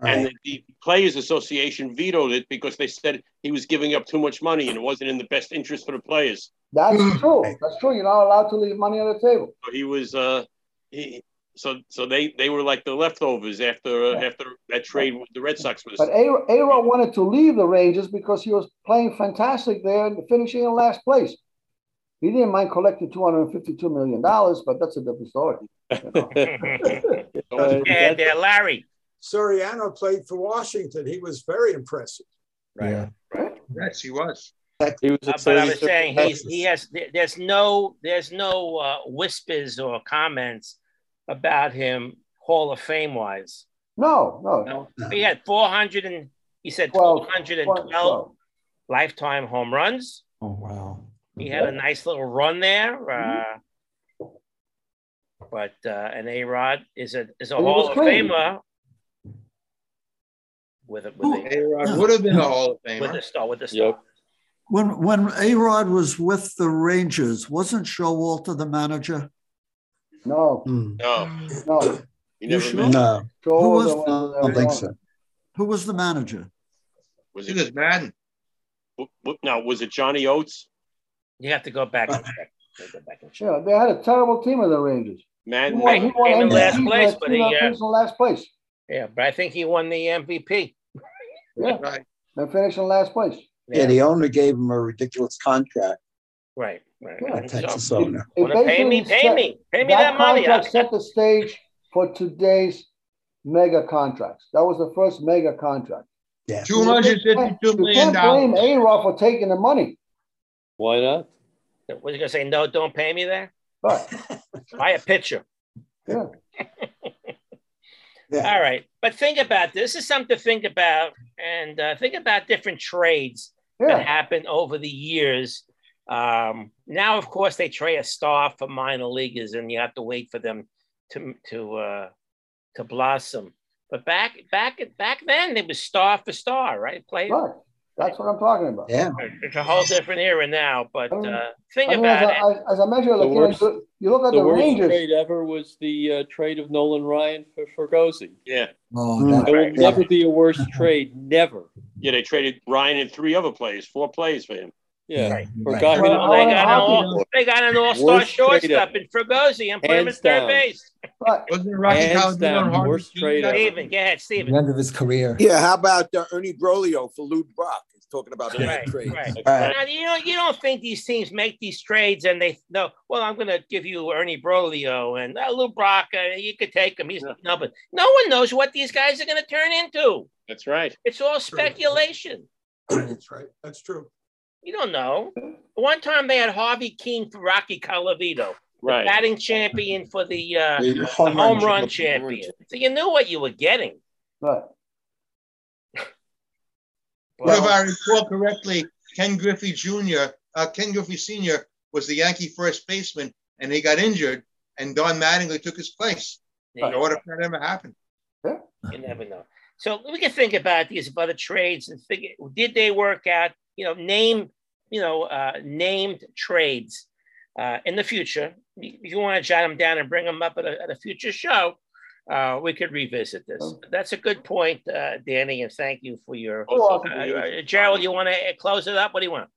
and the, the Players Association vetoed it because they said he was giving up too much money and it wasn't in the best interest for the players. that's true. That's true. You're not allowed to leave money on the table. So he was, uh, he, so so they they were like the leftovers after uh, after that trade with the Red Sox was. But A Rod wanted to leave the Rangers because he was playing fantastic there and finishing in last place. He didn't mind collecting $252 million, but that's a different story. and uh, Larry. Soriano played for Washington. He was very impressive. Right. Yeah. Right. Yes, he was. He was Uh, but I was saying he's, he has there's no there's no uh, whispers or comments about him Hall of Fame wise. No, no. No, he had 400 and he said 12, 412 12. lifetime home runs. Oh wow. He had a nice little run there. Uh, but uh, an A Rod is a is a And Hall of clean. Famer with a with a, A-Rod would have been a Hall of with Famer. a star with a star. Yep. When when A Rod was with the Rangers, wasn't Showalter the manager? No, Hmm. No, no. he You never sure? No, Joe Who was was- the I don't think so. Who was the manager? Was He it was Madden. w- w- now? Was it Johnny Oates? You have to go back and check. You have to Go back and check. Yeah, they had a terrible team of the Rangers. He Man, won, he won came in last place, but but he he, uh, finished in last place. Yeah, but I think he won the MVP. Yeah, Right. they finished in last place. Yeah, the owner gave him a ridiculous contract. right, right. Yeah, And so, Texas owner. It wanna pay me? Pay set- me. Pay me that money. contract I'll- set the stage for today's mega contracts. That was the first mega contract. Yeah. Two hundred fifty-two You can't blame dollars. A-Rod for taking the money. Why not? Was he gonna say no? Don't pay me there. But Buy a pitcher. yeah, Yeah. All right, but think about this. This is something to think about, and uh, think about different trades that yeah. happened over the years. Um, now, of course, they trade a star for minor leaguers, and you have to wait for them to to uh, to blossom. But back back back then, it was star for star, right? Play. Right. That's what I'm talking about. Yeah. It's a whole different era now. But uh, think I mean, about as, it. I, as, as I mentioned, The like, worst- you, know, you look at The the, worst Rangers. trade ever was the uh, trade of Nolan Ryan for Fregosi. yeah, Oh, Hmm. that, There will Right. never be a worse trade. Never. yeah. They traded Ryan and three other players, four players for him. Yeah. Right, right. God, Well, Well, they got an all, they got an all-star shortstop ever. in Fregosi and put him at third base. Right. Wasn't it Rocky Hands Calhoun down, on worst trade. Steven, go ahead, the end of his career. Yeah, how about uh, Ernie Broglio for Lou Brock? He's talking about that Right, trade. right. Right. Now, you know, you don't think these teams make these trades and they no. Well, I'm going to give you Ernie Broglio and uh, Lou Brock. Uh, you could take him. He's no, but no one knows what these guys are going to turn into. That's right. It's all speculation. That's right. That's true. You don't know. One time they had Harvey Kuenn for Rocky Colavito, Right. batting champion for the, uh, The the home home run run champion. champion. So you knew what you were getting. Right. Well, if I recall correctly, Ken Griffey Jr., uh, Ken Griffey Sr. was the Yankee first baseman, and he got injured, and Don Mattingly took his place. Yeah. So what if that ever happened? Yeah. You never know. So we can think about these other trades and figure did they work out? You know, name you know uh, named trades uh, in the future. If you want to jot them down and bring them up at a, at a future show, uh, we could revisit this. That's a good point, uh, Danny, and thank you for your. You're. Uh, uh, Gerald, you want to close it up? What do you want?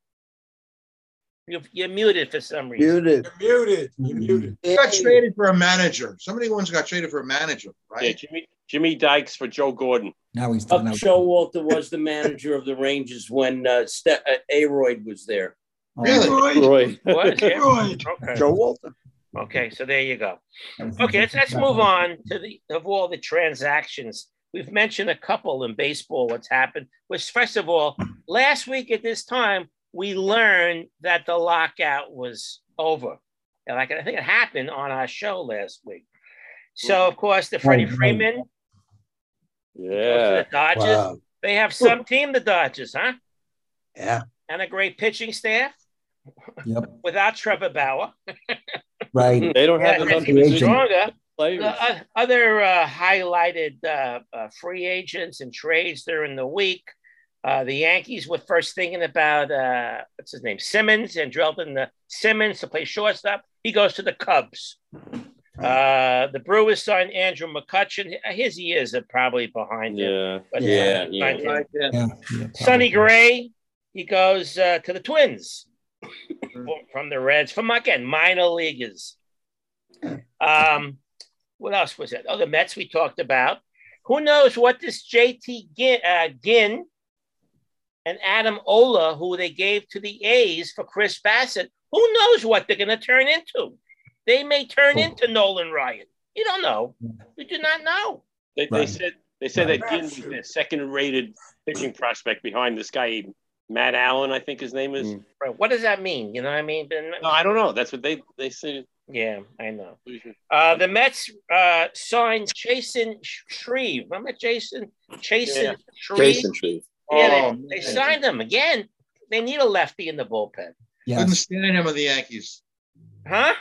You're, you're muted for some reason. Muted. You're muted. You're muted. He got traded for a manager. Somebody once got traded for a manager, Yeah, right? Jimmy Jimmy Dykes for Joe Gordon. Now he's Buck done out. Showalter was the manager of the Rangers when uh, Ste- uh, Aroyd was there. Really? Aroyd. Roy. What? Yeah. Roy. Okay. Joe Walter. Okay, so there you go. Okay, let's, let's move on to the of all the transactions. We've mentioned a couple in baseball. What's happened was first of all, last week at this time we learned that the lockout was over. And like I think it happened on our show last week. So of course the Freddie Right, right. Freeman goes to Yeah. the Dodgers. Wow. They have some team, the Dodgers, huh? Yeah. And a great pitching staff Yep. without Trevor Bauer. Right. They don't have Yeah, enough he stronger. Uh, uh, other uh, highlighted uh, uh, free agents and trades during the week. Uh, the Yankees were first thinking about uh, what's his name, Simmons, Andrelton Simmons to play shortstop. He goes to the Cubs. Uh, the Brewers signed Andrew McCutchen. His years are probably behind him. Yeah. but, Yeah, yeah. signed him. Yeah. yeah Sonny. Gray, he goes uh, to the Twins from the Reds, from again minor leaguers. Um, what else was it? Oh, the Mets we talked about. Who knows what this JT Ginn, uh, Ginn and Adam Oller, who they gave to the A's for Chris Bassitt, who knows what they're going to turn into? They may turn Oh. into Nolan Ryan. You don't know. You do not know. They, they said they said Right. that Ginn was the second rated pitching prospect behind this guy Matt Allan, I think his name is. Mm. Right. What does that mean? You know what I mean? But- No, I don't know. That's what they they say. Yeah, I know. Uh, the Mets uh, signed Jason Shreve. Remember Jason? Jason Yeah. Shreve? Jason Shreve. Yeah, they, Oh, they man. signed him again. They need a lefty in the bullpen. Couldn't Yes. stand him on the Yankees. Huh?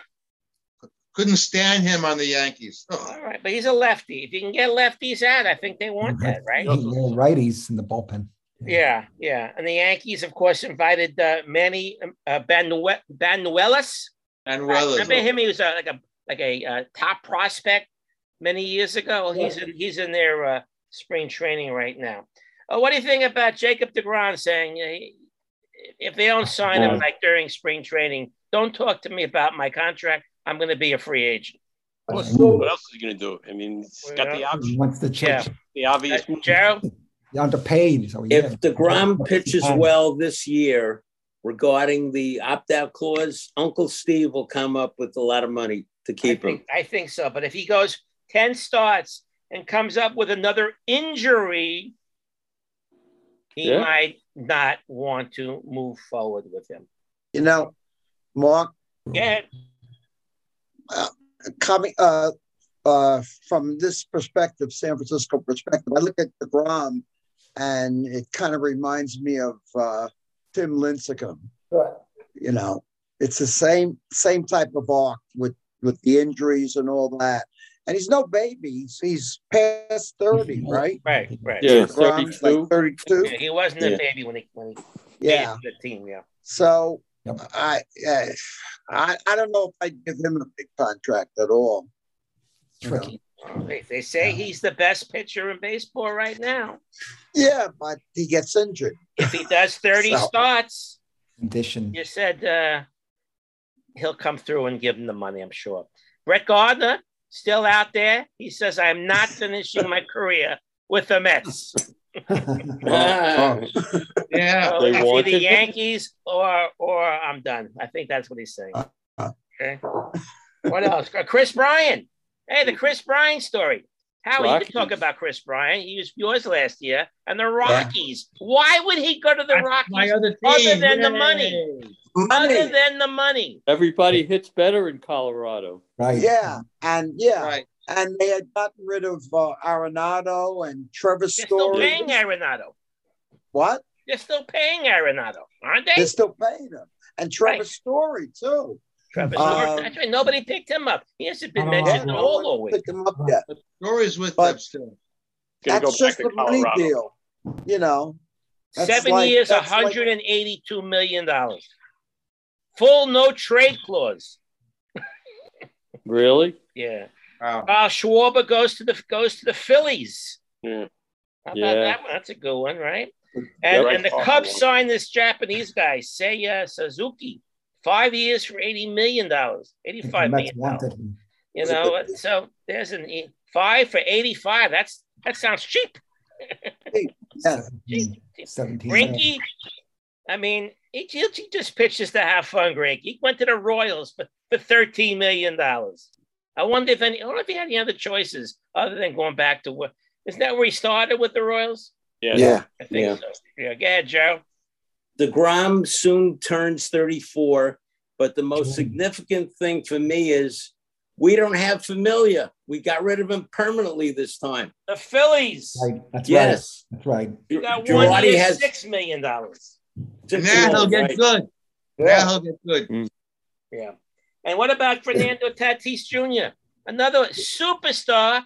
Couldn't stand him on the Yankees. Oh, All right, but he's a lefty. If you can get lefties out, I think they want that, right? Eight little righties in the bullpen. Yeah, yeah. And the Yankees, of course, invited uh, Manny uh, Banue- Banuelos. and Remember him? He was uh, like a like a uh, top prospect many years ago. Well, he's in he's in their uh, spring training right now. Uh, what do you think about Jacob Degrom saying uh, he- if they don't sign him like during spring training, don't talk to me about my contract. I'm going to be a free agent. What else is he going to do? I mean, he's got the He option, wants the Yeah. the obvious. Uh, Gerald, He's underpaid. So he If is. DeGrom pitches well this year regarding the opt out clause, Uncle Steve will come up with a lot of money to I keep him. think, I think so. But if he goes 10 starts and comes up with another injury, he Yeah. might not want to move forward with him. You know, Mark, Yeah, coming uh, uh, from this perspective, San Francisco perspective, I look at DeGrom, and it kind of reminds me of uh, Tim Lincecum. Right. You know, it's the same same type of arc with with the injuries and all that. And he's no baby. He's, he's past thirty, right? right, right. Yeah, Grom's 32. like thirty-two. Yeah, he wasn't a baby when he when he Yeah. made the team. Yeah, So Yep. I, uh, I I don't know if I'd give him a big contract at all. tricky. they, they say he's the best pitcher in baseball right now. Yeah, but he gets injured. If he does 30 So- starts, Condition. you said uh, he'll come through and give him the money, I'm sure. Brett Gardner, still out there. He says, I'm not finishing my career with the Mets. Ah, yeah. So They it's wanted either him? Yankees or or I'm done. I think that's what he's saying. Okay. What else? Uh, Kris Bryant. Hey, the Kris Bryant story. Howie, you could talk about Kris Bryant. He was yours last year. And the Rockies. Why would he go to the Rockies My other other team. than the Yay. money? Other than the money. Everybody hits better in Colorado. Right. Yeah, and yeah, Right. And they had gotten rid of uh, Arenado and Trevor They're still Story. paying Arenado. What? They're still paying Arenado, aren't they? They're still paying him, and Trevor Right. Story too. Trevor Um, Story. That's right. Nobody picked him up. He hasn't been Uh, mentioned Yeah, all no all one week. picked him up yet. Stories with But- them still. That's go just to a money deal, you know. That's Seven like- years, that's like- $182 million. Full no trade clause. Really? Yeah. Wow. Uh, Schwarber goes to the goes to the Phillies. Yeah. How about Yeah. that one? That's a good one, right? And, Right. and the Cubs signed this Japanese guy, Seiya Suzuki, five years for eighty million dollars, eighty-five The million Mets dollars. You know, so there's an e- five for eighty-five. That's that sounds cheap. Yeah. cheap. 17. Greinke, I mean, he, he he just pitches to have fun. Greinke he went to the Royals for, for thirteen million dollars. I wonder if any. I wonder if he had any other choices other than going back to what. Isn't that where he started with the Royals? Yeah. Yeah. I think Yeah. so. Yeah, go ahead, Joe. The DeGrom soon turns 34, but the most significant thing for me is we don't have Familia. We got rid of him permanently this time. The Phillies. Right. That's Yes. right. That's right. You got one year, has- six million dollars. Six Now he'll get right? good. Now he'll get good. Mm. Yeah. And what about Fernando Tatis Jr.? Another superstar,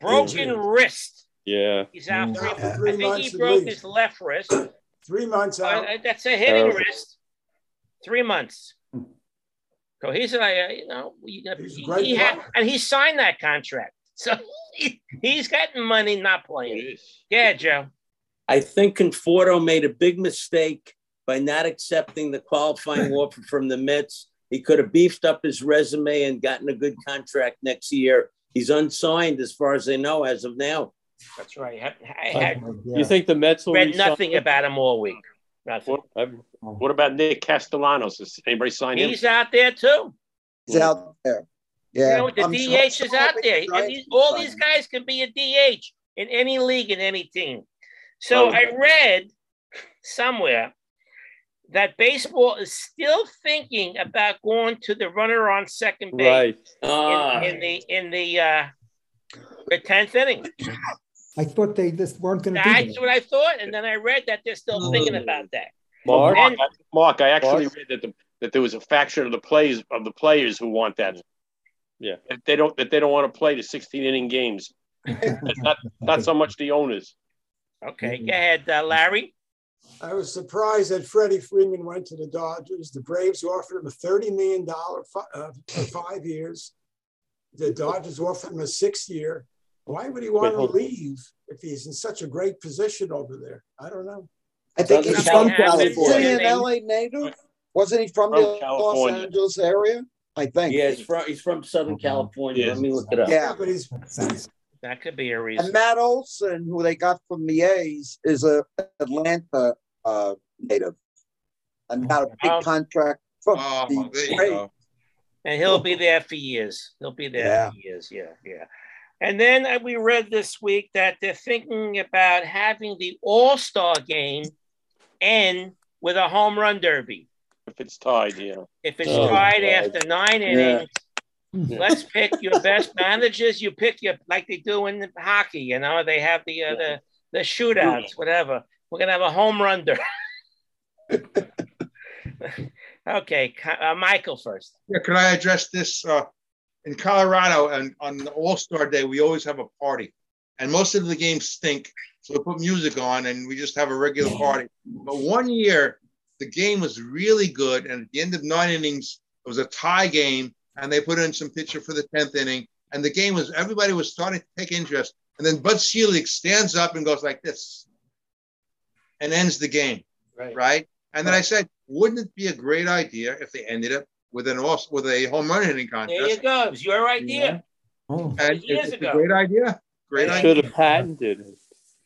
broken wrist. Yeah. He's out three. Yeah. I think he broke his left wrist. Three months out. Uh, that's a hitting Terrible. wrist. Three months. So he's like, uh, you know, he, He's he, had, and he signed that contract. So he, he's getting money not playing. is. Yeah, Joe. I think Conforto made a big mistake by not accepting the qualifying offer from the Mets. He could have beefed up his resume and gotten a good contract next year. He's unsigned as far as I know as of now. That's right. I, I had Yeah. You think the Mets will read nothing about him all week. Nothing. What, what about Nick Castellanos? Has anybody signed him? He's out there too. He's out there. Yeah. You know, the I'm DH sure- is out there. And these, all these guys can be a DH in any league in any team. So Oh. I read somewhere that baseball is still thinking about going to the runner on second base Right. Ah. in, in the in the uh, the tenth inning. I thought they just weren't going to do That's that. what I thought, and then I read that they're still thinking about that. Mark, And- I, Mark, I actually Mark? read that the, that there was a faction of the players of the players who want that. Yeah. That they don't that they don't want to play the 16 inning games. Not not so much the owners. Okay, go ahead, uh, Larry. I was surprised that Freddie Freeman went to the Dodgers. The Braves offered him a $30 million fi- uh, for five years. The Dodgers offered him a six year. Why would he want Wait, to hold on. leave if he's in such a great position over there? I don't know. I think Southern he's from California. Wasn't he an LA native? Wasn't he from, From the Los California. Angeles area? I think. Yeah, he's from he's from Southern California. Yes. Let me look it up. Yeah. but he's Makes sense. That could be a reason. And reason. Matt Olson, who they got from the A's, is a Atlanta uh, native and got a big Oh. contract from Oh, the there you Braves. And he'll be there for years. He'll be there Yeah. for years. Yeah, yeah. And then uh, we read this week that they're thinking about having the All Star game end with a home run derby. If it's tied, yeah. If it's Oh, tied God. after nine innings, let's pick your best managers. You pick your like they do in hockey. You know, they have the uh, the the shootouts, whatever. We're gonna have a home run derby. okay, uh, Michael first. Yeah, could I address this? Uh, in Colorado, and on the All Star Day, we always have a party, and most of the games stink. So we put music on, and we just have a regular party. But one year, the game was really good, and at the end of nine innings, it was a tie game, and they put in some pitcher for the tenth inning, and the game was everybody was starting to take interest, and then Bud Selig stands up and goes like this, and ends the game Right. right? And then I said, wouldn't it be a great idea if they ended up with an off with a home run hitting contest? There you go. It was your idea. Oh, And Years it's, it's ago. a great idea. Great They idea. should have patented it.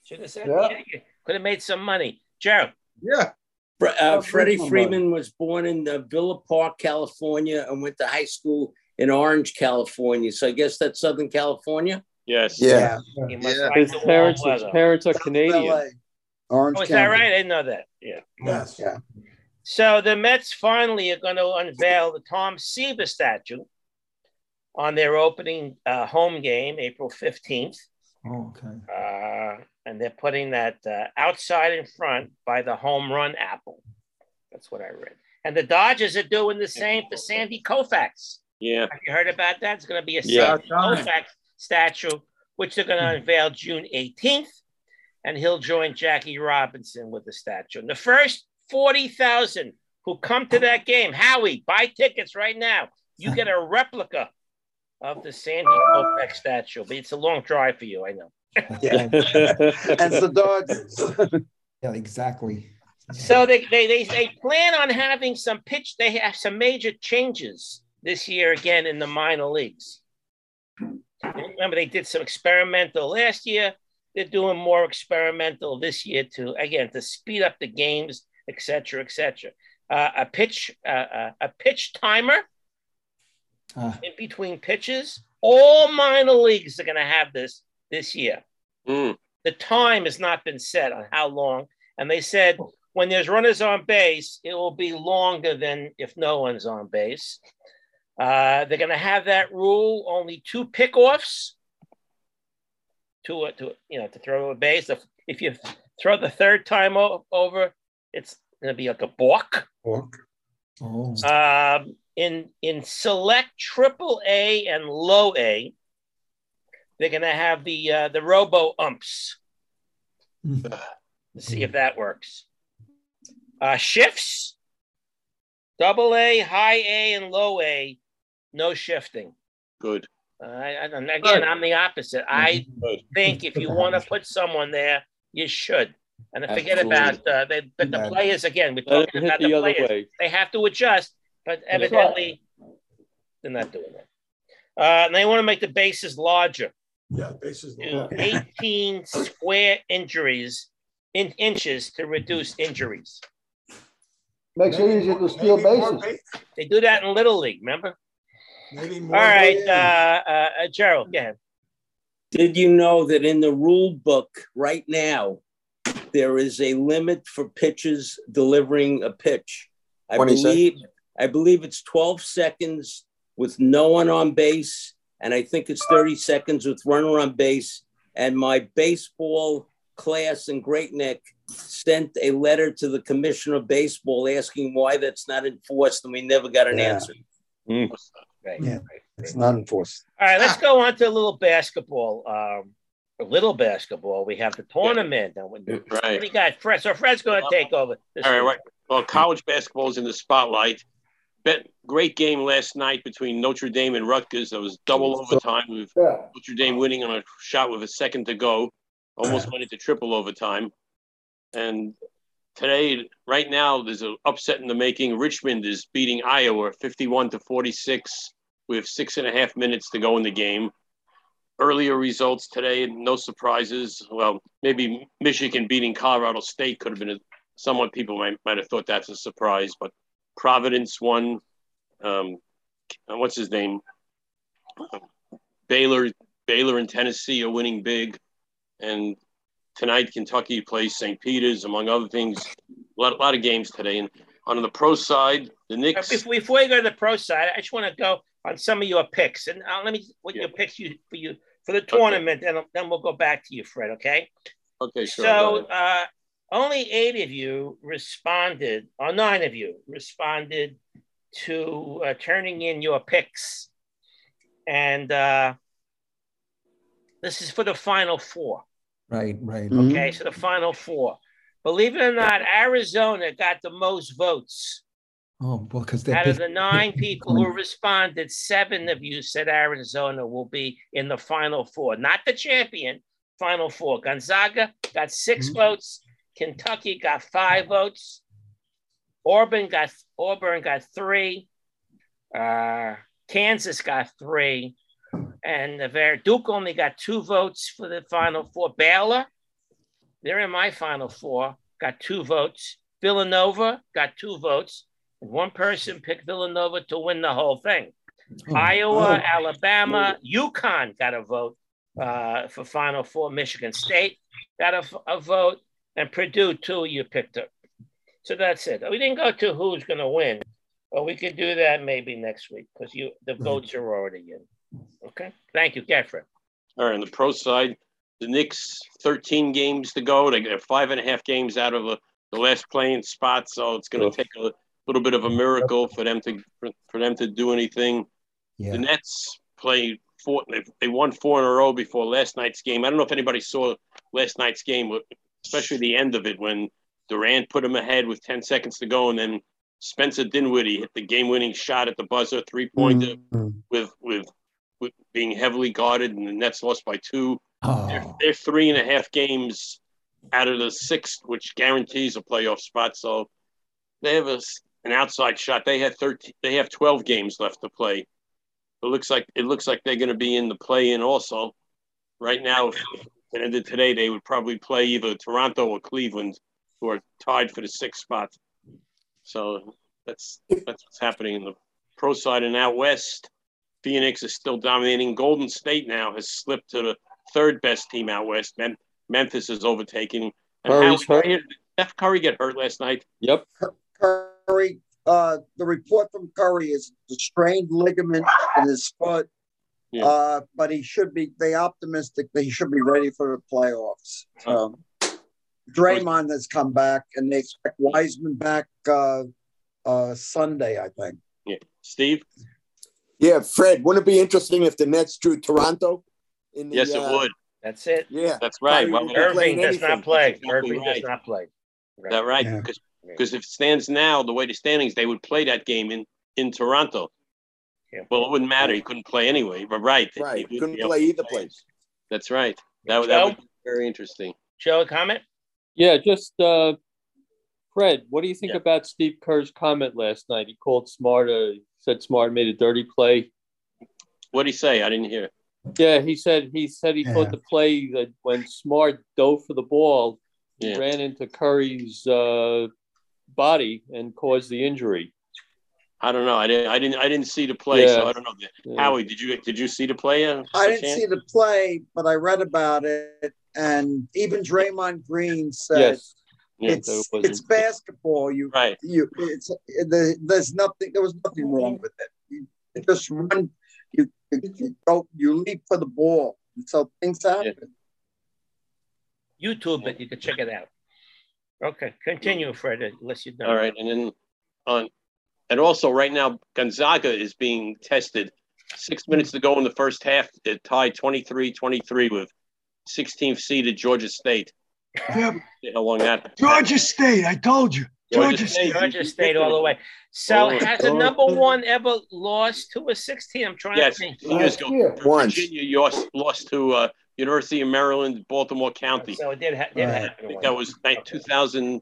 Should have said, Yeah. yeah. Could have made some money. Joe. Yeah. Fre- uh, That's Freddie reasonable. Freeman was born in uh, Villa Park, California, and went to high school in Orange, California. So I guess that's Southern California. Yes. Yeah. He must Yeah. His parents, his parents are LA. Canadian. Orange Oh, is that right? I didn't know that. Yeah. yes. Yeah. So the Mets finally are going to unveil the Tom Seaver statue on their opening uh, home game, April 15th. oh, okay. Uh, and they're putting that uh, outside in front by the home run apple. That's what I read. And the Dodgers are doing the same for Sandy Koufax. Yeah. Have you heard about that? It's going to be a Yeah. Sandy Koufax statue, which they're going to unveil June 18th. And he'll join Jackie Robinson with the statue. And the first 40,000 who come to that game, Howie, buy tickets right now. You get a replica of the Sandy Koufax statue. But it's a long drive for you, I know. Yeah. and the Dodgers. Yeah, exactly. So they, they they they plan on having some pitch. They have some major changes this year again in the minor leagues. Remember, they did some experimental last year. They're doing more experimental this year to again to speed up the games, et cetera, et cetera. Uh, a pitch uh, uh, a pitch timer Ah. in between pitches. All minor leagues are going to have this this year Mm. the time has not been set on how long. And they said when there's runners on base, it will be longer than if no one's on base. Uh, they're going to have that rule only two pickoffs to to you know to throw a base. If, if you throw the third time o- over, it's going to be like a balk. Oh. Um, in in select triple A and low A, they're going to have the uh, the robo umps. Let's see if that works. Uh, shifts, double A, high A, and low A, no shifting. Good. Uh, I, I, and again, I'm the opposite. I Good. think if you want to put someone there, you should. And forget Absolutely. about uh, they, but the players again. We're talking about the the other players. way. They have to adjust, but That's right. evidently they're not doing that. Uh, and they want to make the bases larger Yeah, bases to loaded. 18 square injuries in inches to reduce injuries. Makes it easier to steal Maybe bases. ba- They do that in Little League, remember? Maybe All more. right, bases. uh, uh, uh, Gerald, go ahead. Did you know that in the rule book right now, there is a limit for pitches delivering a pitch. I 20 believe I believe it's 12 seconds with no one on base, and I think it's 30 seconds with runner on base. And my baseball class in Great Neck sent a letter to the commissioner of baseball asking why that's not enforced, and we never got an Yeah. answer. Right. Yeah, it's not enforced. All right, let's go on to a little basketball. Um, a little basketball. We have the tournament. And What Right. do you got, Fred? So Fred's going to take over. All right, right. Well, college basketball is in the spotlight. Bet, great game last night between Notre Dame and Rutgers. That was double mm-hmm. overtime with Yeah. Notre Dame winning on a shot with a second to go. Almost went into triple overtime. And today, right now, there's an upset in the making. Richmond is beating Iowa 51 to 46 with six and a half minutes to go in the game. Earlier results today, no surprises. Well, maybe Michigan beating Colorado State could have been a, somewhat people might, might have thought that's a surprise, but Providence won. Um, what's his name? Baylor, Baylor and Tennessee are winning big, and tonight Kentucky plays St. Peter's, among other things. A lot, a lot of games today, and on the pro side, the Knicks. Before, before you go to the pro side, I just want to go on some of your picks, and uh, let me what your picks you for you for the tournament, and then we'll go back to you, Fred. Okay. Okay, sure. So uh, only eight of you responded, or nine of you responded to uh, turning in your picks, and uh, this is for the final four. Right, right. Okay, so the final four. Believe it or not, Arizona got the most votes. Oh, well, because Out of the nine people who responded, seven of you said Arizona will be in the final four, not the champion, final four. Gonzaga got 6 votes. Kentucky got five votes. Auburn got Auburn got three. Uh, Kansas got three. And the Ver- Duke only got two votes for the final four. Baylor, they're in my final four, got two votes. Villanova got two votes. One person picked Villanova to win the whole thing. Oh. Iowa, Oh. Alabama, UConn got a vote uh, for Final Four. Michigan State got a, a vote, and Purdue too. You picked up. So that's it. We didn't go to who's going to win, but we could do that maybe next week because you the hmm. votes are already in. Okay. Thank you, Gafford. All right, on the pro side, the Knicks, 13 games to go. They got five and a half games out of the, the last playing spot, so it's going to take a little bit of a miracle for them to for, for them to do anything. The Nets played four. They, they won four in a row before last night's game. I don't know if anybody saw last night's game, especially the end of it when Durant put him ahead with 10 seconds to go, and then Spencer Dinwiddie hit the game-winning shot at the buzzer, three-pointer, mm-hmm. with with with being heavily guarded, and the Nets lost by two. Oh. They're, they're three and a half games out of the sixth, which guarantees a playoff spot. So they have a, an outside shot. They have thirteen. They have twelve games left to play. It looks like it looks like they're going to be in the play-in also. Right now, if it ended today, they would probably play either Toronto or Cleveland, who are tied for the sixth spot. So that's that's what's happening in the pro side. And out west, Phoenix is still dominating. Golden State now has slipped to the third best team out west. Mem- Memphis is overtaking. And Curry's how, hurt. Steph Curry get hurt last night. Yep. Curry, uh, the report from Curry is the strained ligament in his foot. Yeah. Uh, but he should be. They optimistic that he should be ready for the playoffs. Um, Draymond has come back, and they expect Wiseman back uh, uh, Sunday, I think. Yeah, Steve. Yeah, Fred. Wouldn't it be interesting if the Nets drew Toronto? In the, Yes, it uh, would. That's it. Yeah, That's right. Kyrie Why would would be Irving playing does not play. That's exactly Irving does right. not play. Is that right? Yeah. Because because if it stands now, the way the standings, they would play that game in in Toronto. Yeah. Well, it wouldn't matter. He couldn't play anyway. But right, Right, he couldn't be able play either place. That's right. That would that would be very interesting. Joe, a comment? Yeah, just uh, Fred, what do you think Yeah. about Steve Kerr's comment last night? He called Smart, uh, said Smart made a dirty play. What did he say? I didn't hear. Yeah, he said he said he Yeah. thought the play that when Smart dove for the ball, he Yeah. ran into Curry's uh, body and caused the injury. I don't know. I didn't. I didn't. I didn't see the play, so I don't know. Yeah. Howie, did you did you see the play? Uh, I didn't chance? see the play, but I read about it. and even Draymond Green said Yes. Yeah, it's it's basketball. You Right. you it's the, there's nothing there was nothing wrong with it. You, you just run, you, you, you go, you leap for the ball, and so things happen. YouTube it. You can check it out. Okay, continue, Fred, unless you're done. All right, and then on, and also right now Gonzaga is being tested. Six minutes to go in the first half, it tied 23-23 with 16th seeded Georgia State. Yep. How long that? Georgia State, I told you. Georgia Georgia State. State. Georgia State all the way. So Oh, has a oh, number oh. one ever lost to a 16? I'm trying Yes, to think. two years ago. Once. Virginia lost, lost to uh, University of Maryland, Baltimore County. So it did, ha- did Right. happen. I think that was ni- 2000.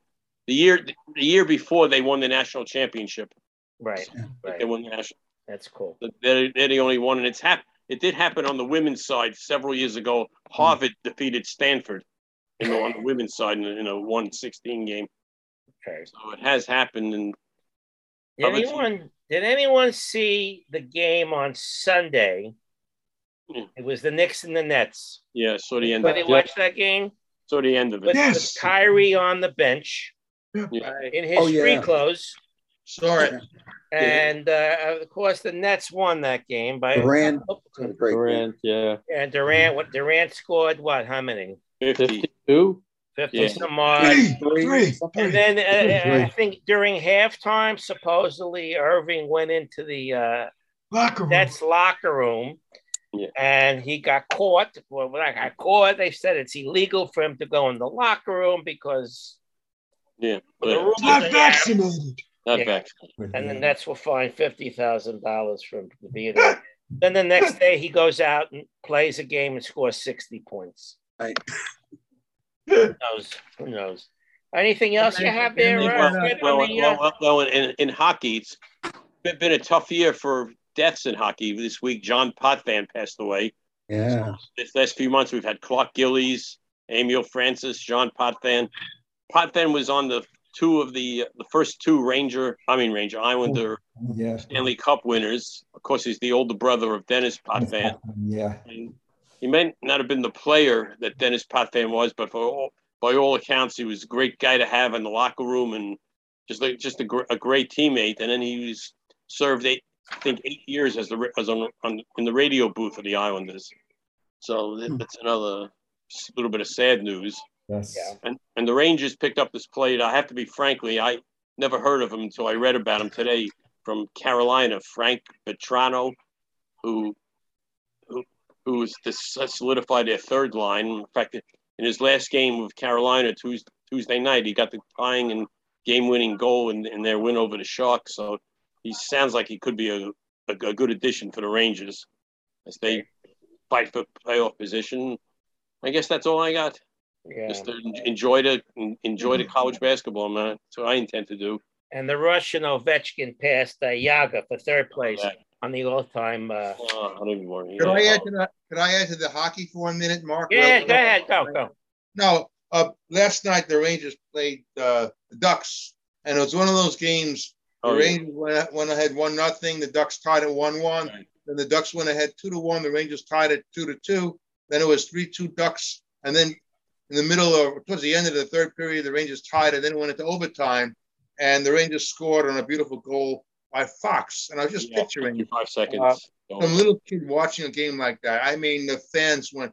The year the year before they won the national championship. Right, They right. won the national. That's cool. They're, they're the only one, and it's hap- It did happen on the women's side several years ago. Harvard defeated Stanford, you know, on the women's side in, a- in a 116 game. Okay. So it has happened, and Did Other team- anyone did anyone see the game on Sunday? Yeah. It was the Knicks and the Nets. yeah, so the end. Did you watch that game? So the end of With, it. Yes. with Kyrie on the bench Yeah. in his Oh, yeah. free clothes. Saw it. And uh, of course, the Nets won that game by Durant had a great game. Durant, yeah. And Durant, what Durant scored? What? How many? 50. 52? Fifty Yeah. some odd. Three, Three, three. And then uh, I think during halftime, supposedly Irving went into the uh, Locker room. Nets locker room. Yeah. And he got caught. Well, when I got caught, they said it's illegal for him to go in the locker room because Yeah. the But rules Not are- vaccinated. Not Yeah. back. and the Nets will find fifty thousand dollars from the to be there. then the next day he goes out and plays a game and scores sixty points. Right. Who knows? Who knows? Anything else you have there? And they- Well, well, the, uh, well, well, well, in, in hockey, it's been, been a tough year for deaths in hockey. This week, John Potvin passed away. Yeah. This last few months, we've had Clark Gillies, Emile Francis, John Potvin. Potvin was on the two of the the first two Ranger, I mean Ranger Islander Yeah. Stanley Cup winners. Of course, he's the older brother of Denis Potvin. Yeah. And he may not have been the player that Denis Potvin was, but for all, by all accounts, he was a great guy to have in the locker room and just like just a, gr- a great teammate. And then he was served eight, I think, eight years as the as on, on in the radio booth of the Islanders. So hmm. that's another little bit of sad news. Yes. Yeah. And and the Rangers picked up this plate. I have to be frankly, I never heard of him until I read about him today from Carolina, Frank Vatrano, who who who was to solidify their third line. In fact, in his last game with Carolina Tuesday, Tuesday night, he got the tying and game-winning goal in, in their win over the Sharks. So he sounds like he could be a, a, a good addition for the Rangers as they fight for playoff position. I guess that's all I got. Yeah. Just to en- enjoy the enjoy the college basketball, man. That's what I intend to do. And the Russian Ovechkin passed uh, Jagr for third place Yeah. on the all-time. Uh, Oh, I don't even worry. Could I Yeah. add to that? Could I add to the hockey for one minute, Mark? yeah, Well, go ahead, go, go. No, uh, last night the Rangers played uh, the Ducks, and it was one of those games. The Oh, yeah. Rangers went, went ahead one nothing. The Ducks tied at one one. Right. Then the Ducks went ahead two to one. The Rangers tied it two to two. Then it was three two Ducks, and then in the middle of towards the end of the third period, the Rangers tied and Then went into overtime, and the Rangers scored on a beautiful goal by Fox. And I was just Yeah, picturing five seconds. Uh, some little kid watching a game like that. I mean, the fans went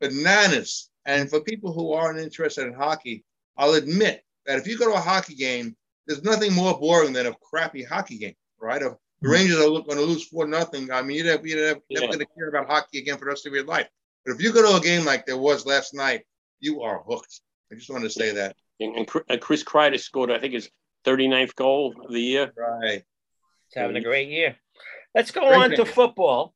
bananas. And for people who aren't interested in hockey, I'll admit that if you go to a hockey game, there's nothing more boring than a crappy hockey game, right? If the Rangers are going to lose four nothing, I mean, you're never, you're never, never Yeah. going to care about hockey again for the rest of your life. But if you go to a game like there was last night, you are hooked. I just want to say that. And, and uh, Chris- and Kreider scored, I think, his 39th goal of the year. Right. He's having a great year. Let's go Great on to football.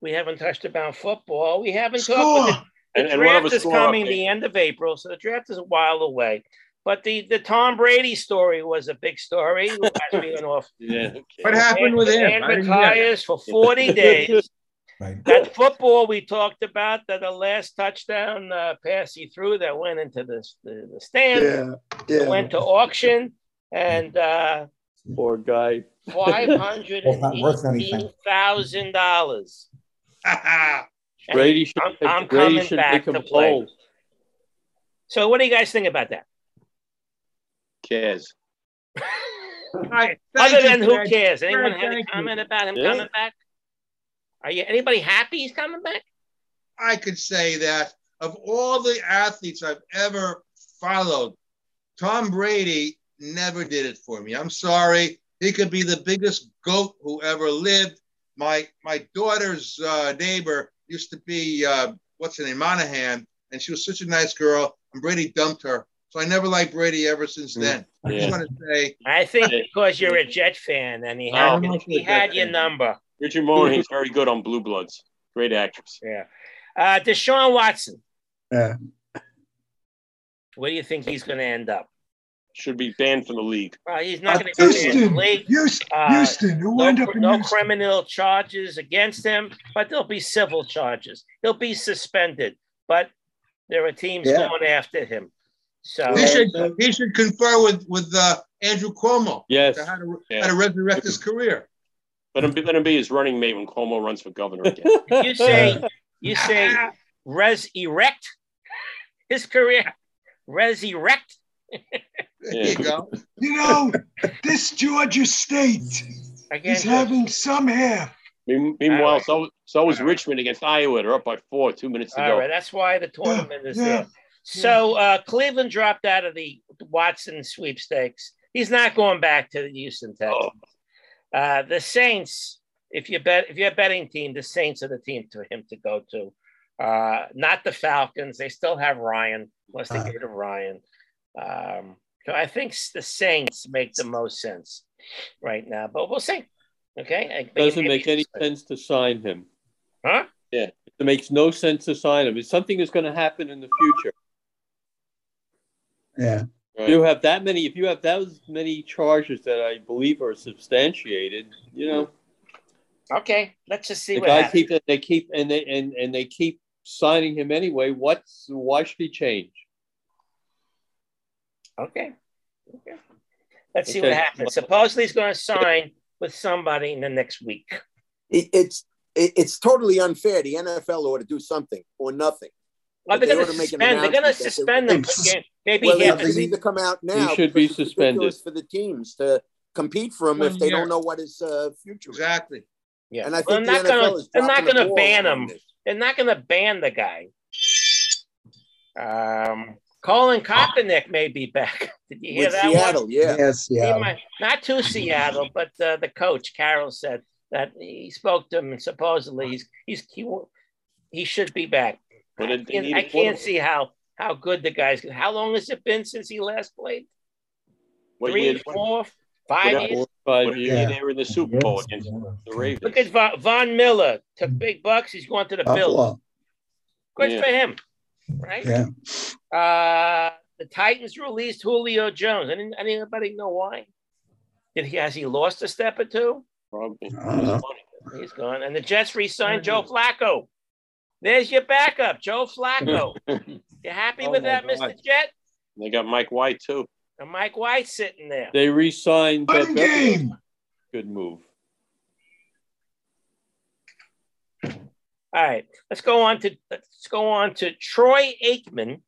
We haven't touched about football. We haven't Score. talked. The, And, the and one draft us is coming the end of April, so the draft is a while away. But the, the Tom Brady story was a big story. As we went off, Yeah. What happened with him? man I didn't hear. retires for 40 days. Right. That football we talked about, that the last touchdown uh, pass he threw that went into the, the, the stand, Yeah. Yeah. went to auction, and uh, Poor guy. five hundred Well, it's not worth and anything. eighteen thousand dollars. Brady should, I'm, I'm Brady coming should back make him to play. whole. So, what do you guys think about that? Cares. All right, Other thank you, than who cares? Anyone have a thank you. comment about him Yeah. coming back? Are you anybody happy he's coming back? I could say that of all the athletes I've ever followed, Tom Brady never did it for me. I'm sorry. He could be the biggest goat who ever lived. My my daughter's uh, neighbor used to be uh, what's her name, Moynahan, and she was such a nice girl. And Brady dumped her, so I never liked Brady ever since then. I just want to say, I think because you're a Jet fan and he Oh, had, I'm he had your fan. number. Richard Moore, he's very good on Blue Bloods. Great actress. Yeah. Uh, Deshaun Watson, Yeah. where do you think he's going to end up? Should be banned from the league. Well, he's not Uh, going to be in the league. Houston, Uh, Houston. Who No, wound up in no Houston? criminal charges against him, but there'll be civil charges. He'll be suspended, but there are teams Yeah. going after him. So he should he should confer with with uh, Andrew Cuomo Yes. how to Yeah. how to resurrect his career. Let him be, let him be his running mate when Cuomo runs for governor again. you say you say res erect his career, res erect. There you go. You know, this Georgia State is having some hair. Mean- Meanwhile, so so was Richmond against Iowa. They're up by four, two minutes to All go. right, that's why the tournament is Yeah, there. So uh, Cleveland dropped out of the Watson sweepstakes. He's not going back to the Houston Texans. Uh, the Saints, if you bet, if you're a betting team, the Saints are the team to him to go to. Uh, not the Falcons. They still have Ryan, unless they get rid of Ryan. Um, so I think the Saints make the most sense right now, but we'll see. Okay, Maybe- Doesn't make any sense to sign him. Huh? Yeah. It makes no sense to sign him. If something is going to happen in the future, Yeah. If you have that many, if you have those many charges that I believe are substantiated, you know, Okay, let's just see the what guys happens. keep they keep and they and, and they keep signing him anyway. What's why should he change? Okay. Okay. Let's see what happens. Supposedly he's going to sign with somebody in the next week. It, it's it, it's totally unfair. The NFL ought to do something or nothing. Well, they're they going to make an suspend. They're going to suspend them. Maybe well, half they need to come out now. He should be suspended. for the teams to compete for him One if they year. don't know what his uh, future is. Exactly. Yeah. And I Well, think they're the not gonna, they're not the going to ban on him. this. They're not going to ban the guy. Um, Colin Kaepernick may be back. Did you hear With that Seattle, one? yeah. Yes, yeah. might- not to Seattle, but uh, the coach Carroll said that he spoke to him and supposedly he's he's he, he should be back. But I can't, need I a can't see how how good the guys. How long has it been since he last played? What Three, year- four, five what- years. Five years. year they were in the Super Bowl against the Ravens? Look at Von, Von Miller took big bucks. He's going to the Bills. Buffalo. Good Yeah. for him, right? Yeah. Uh, the Titans released Julio Jones. Any, anybody know why? Did he has he lost a step or two? Probably. Uh-huh. He's gone. And the Jets re-signed Joe Flacco. There's your backup, Joe Flacco. You happy Oh with that, God. Mr. Jet? They got Mike White too. And Mike White sitting there. They re-signed. Fun Beverly. game. Good move. All right, let's go on to let's go on to Troy Aikman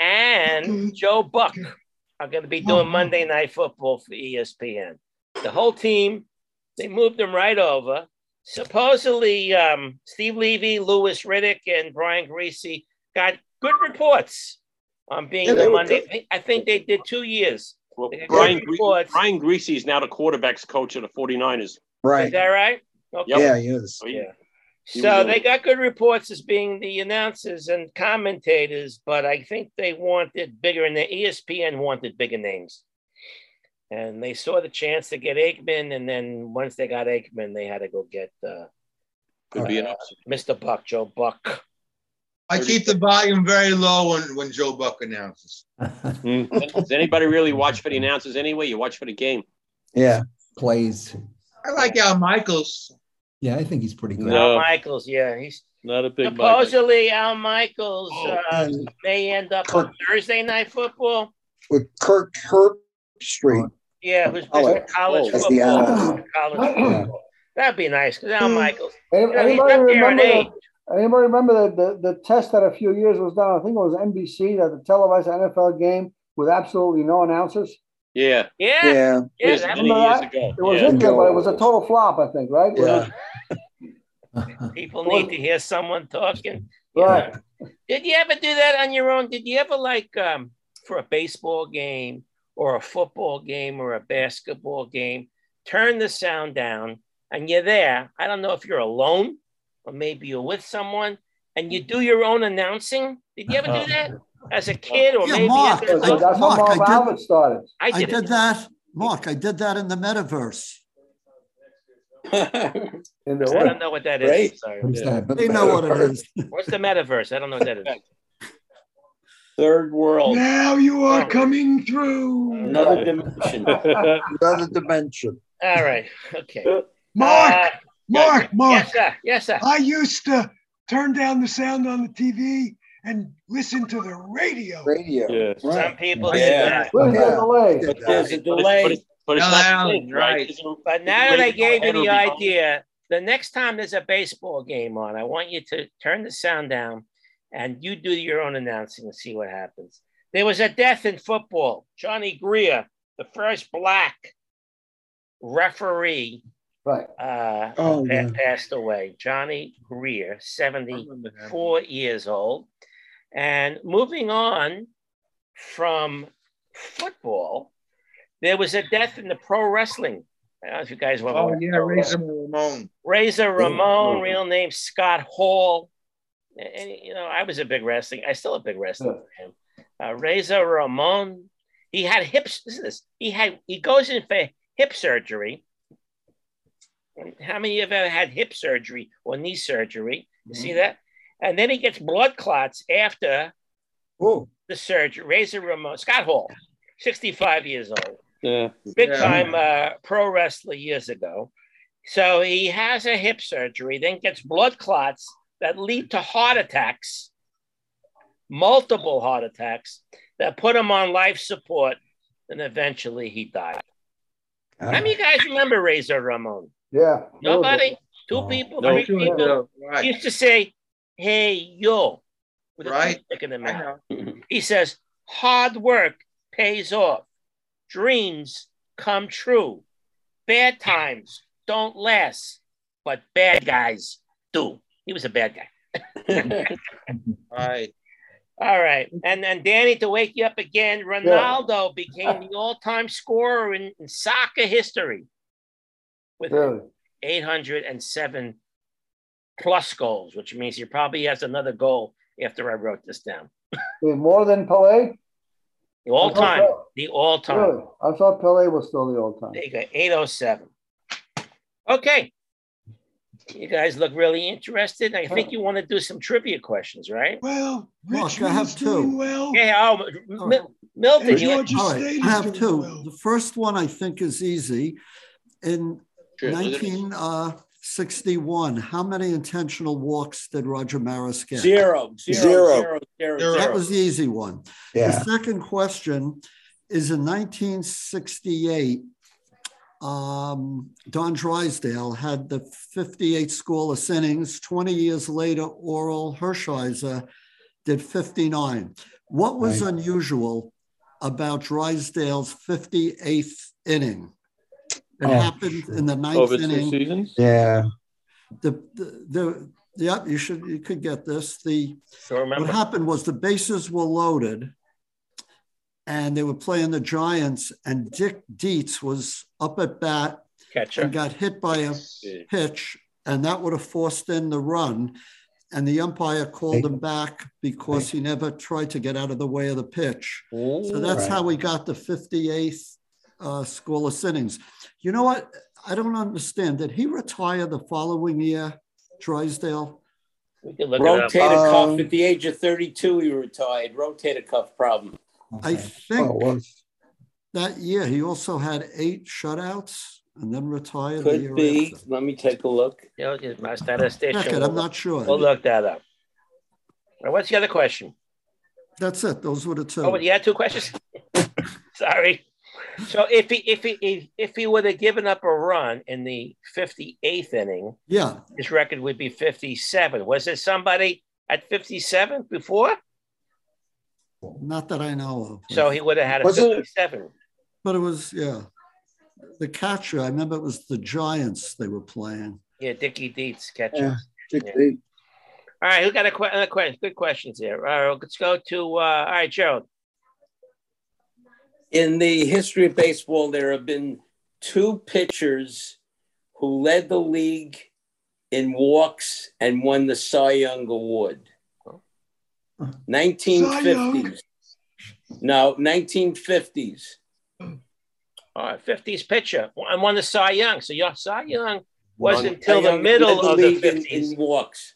and mm-hmm. Joe Buck are going to be doing mm-hmm. Monday Night Football for ESPN. The whole team, they moved them right over. Supposedly, um, Steve Levy, Louis Riddick, and Brian Griese got good reports on being Yeah, the Monday. good. I think- they did two years. Well, Brian, good Gre- Brian Griese is now the quarterbacks coach of the 49ers. Right. Is that right? Okay. Yeah, yes. So he- Yeah. He So was they got good reports as being the announcers and commentators, but I think they wanted bigger, and the ESPN wanted bigger names. And they saw the chance to get Aikman, and then once they got Aikman, they had to go get uh, could be an uh. Mr. Buck, Joe Buck. I keep the volume very low when, when Joe Buck announces. Does anybody really watch for the announcers anyway? You watch for the game. Yeah. Plays. I like Al Michaels. Yeah, I think he's pretty good. No. Al Michaels, yeah, he's Not a big Mike. supposedly Al Michaels Oh, uh, and may end up on Thursday night football. with Kirk Herbstreit. Yeah, who's Oh, Mr. college that's the football. analyst. College football. That'd be nice because Al Michaels. Any- You know, Anybody up there in remember the, Anybody remember the, the, the test that a few years was done? I think it was NBC that the televised NFL game with absolutely no announcers. Yeah. Yeah. Yeah. Yeah, Yes, that many years that? ago. It was yeah. in there, but it was a total flop, I think, right? Yeah. people need to hear someone talking. you Right. know. Did you ever do that on your own? Did you ever like um for a baseball game or a football game or a basketball game, turn the sound down and you're there. I don't know if you're alone or maybe you're with someone and you do your own announcing. Did you ever do that as a kid or Yeah, maybe Mark. as an So adult? that's how Mark, I did- Albert started. I I did, did that, Mark. I did that in the metaverse. In the I don't know what that is. Sorry. What is that? They know what it is. What's the metaverse? I don't know what that is. Third world, Now you are coming through. another dimension. Another dimension. All right. Okay. Mark, Uh, Mark, Mark. Yes, sir. Yes, sir. I used to turn down the sound on the TV and listen to the radio. Radio. Yeah. Some people Yeah. did that. Where's Yeah. the delay? But there's a But it's, but delay. it's, but it's Tell not Alan, thing, right? right. But now that I gave you the idea, the next time there's a baseball game on, I want you to turn the sound down and you do your own announcing and see what happens. There was a death in football. Johnny Grier, the first black referee, Right. uh, Oh, pa- yeah. passed away. Johnny Grier, 74 years old. And moving on from football, there was a death in the pro wrestling. I don't know if you guys want to Oh yeah, pro Razor. Ramon. Razor Ramon, Oh. real name Scott Hall. And, you know, I was a big wrestling. I still a big wrestling fan. Uh, Razor Ramon. He had hips. Listen to this. He had. He goes in for hip surgery. How many of you have had hip surgery or knee surgery? You see that? And then he gets blood clots after Oh, the surgery. Razor Ramon, Scott Hall, 65 years old Yeah. big Yeah. time uh, pro wrestler years ago. So he has a hip surgery, then gets blood clots that lead to heart attacks, multiple heart attacks that put him on life support, and eventually he died. Uh, How many you guys remember Razor Ramon? Yeah. Nobody? Two No. people? No. Three Sure. people? He Right. used to say, hey, yo, with Right. toothpick in the mouth. He says, hard work pays off. Dreams come true. Bad times don't last, but bad guys do. He was a bad guy. All right. All right. And then Danny, to wake you up again, Ronaldo became the all-time scorer in, in soccer history with Really? 807 plus goals, which means he probably has another goal after I wrote this down. More than Pelé? The all time. The all time. Really? I thought Pelé was still the all time. There you go, 807. Okay. You guys look really interested. I think you want to do some trivia questions, right? Well, Mark, I have doing two. well. Yeah, oh, Mil- Milton, And you, Georgia All right, State I is have doing two. well. The first one I think is easy. In Sure, look at it. 1961, uh, how many intentional walks did Roger Maris get? Zero, zero, Zero. zero, zero, Zero. That zero. was the easy one. The yeah. second question is in 1968, um, Don Drysdale had the 58 of innings. 20 years later, Orel Hershiser did 59. What was Right. unusual about Drysdale's 58th inning? It Oh. happened in the ninth Over two inning. seasons? Yeah. The, the, the, yep, you should, you could get this. The, so what happened was the bases were loaded and they were playing the Giants, and Dick Dietz was up at bat catcher. and got hit by a pitch, and that would have forced in the run. And the umpire called him back because he never tried to get out of the way of the pitch. So that's Right. how we got the 58th uh, scoreless innings. You know what? I don't understand. Did he retire the following year, Drysdale? We can look it up. Rotator cuff Um, at the age of 32, he retired. Rotator cuff problem. I think Oh, well, that year he also had eight shutouts and then retired the year Could be. after. Let me take a look. You know, it's my statistician. Check it, I'm not sure. We'll look that up. Now, what's the other question? That's it. Those were the two. Oh, you had two questions? Sorry. So if he if he if, if he would have given up a run in the 58th inning, Yeah, his record would be 57. Was there somebody at 57 before? Not that I know of. So he would have had a Was it- But it was, yeah. The catcher, I remember it was the Giants they were playing. Yeah, Dickie Dietz catcher. Yeah. Dick Yeah. Lee. All right, who got a que- another question? Good questions here. All right, let's go to uh, all right, Joe. In the history of baseball, there have been two pitchers who led the league in walks and won the Cy Young Award. 1950s. No, 1950s. All right, 50s pitcher and won the Cy Young. So your Cy Young was Won- until Cy the Young middle led of the league in, 50s. in walks.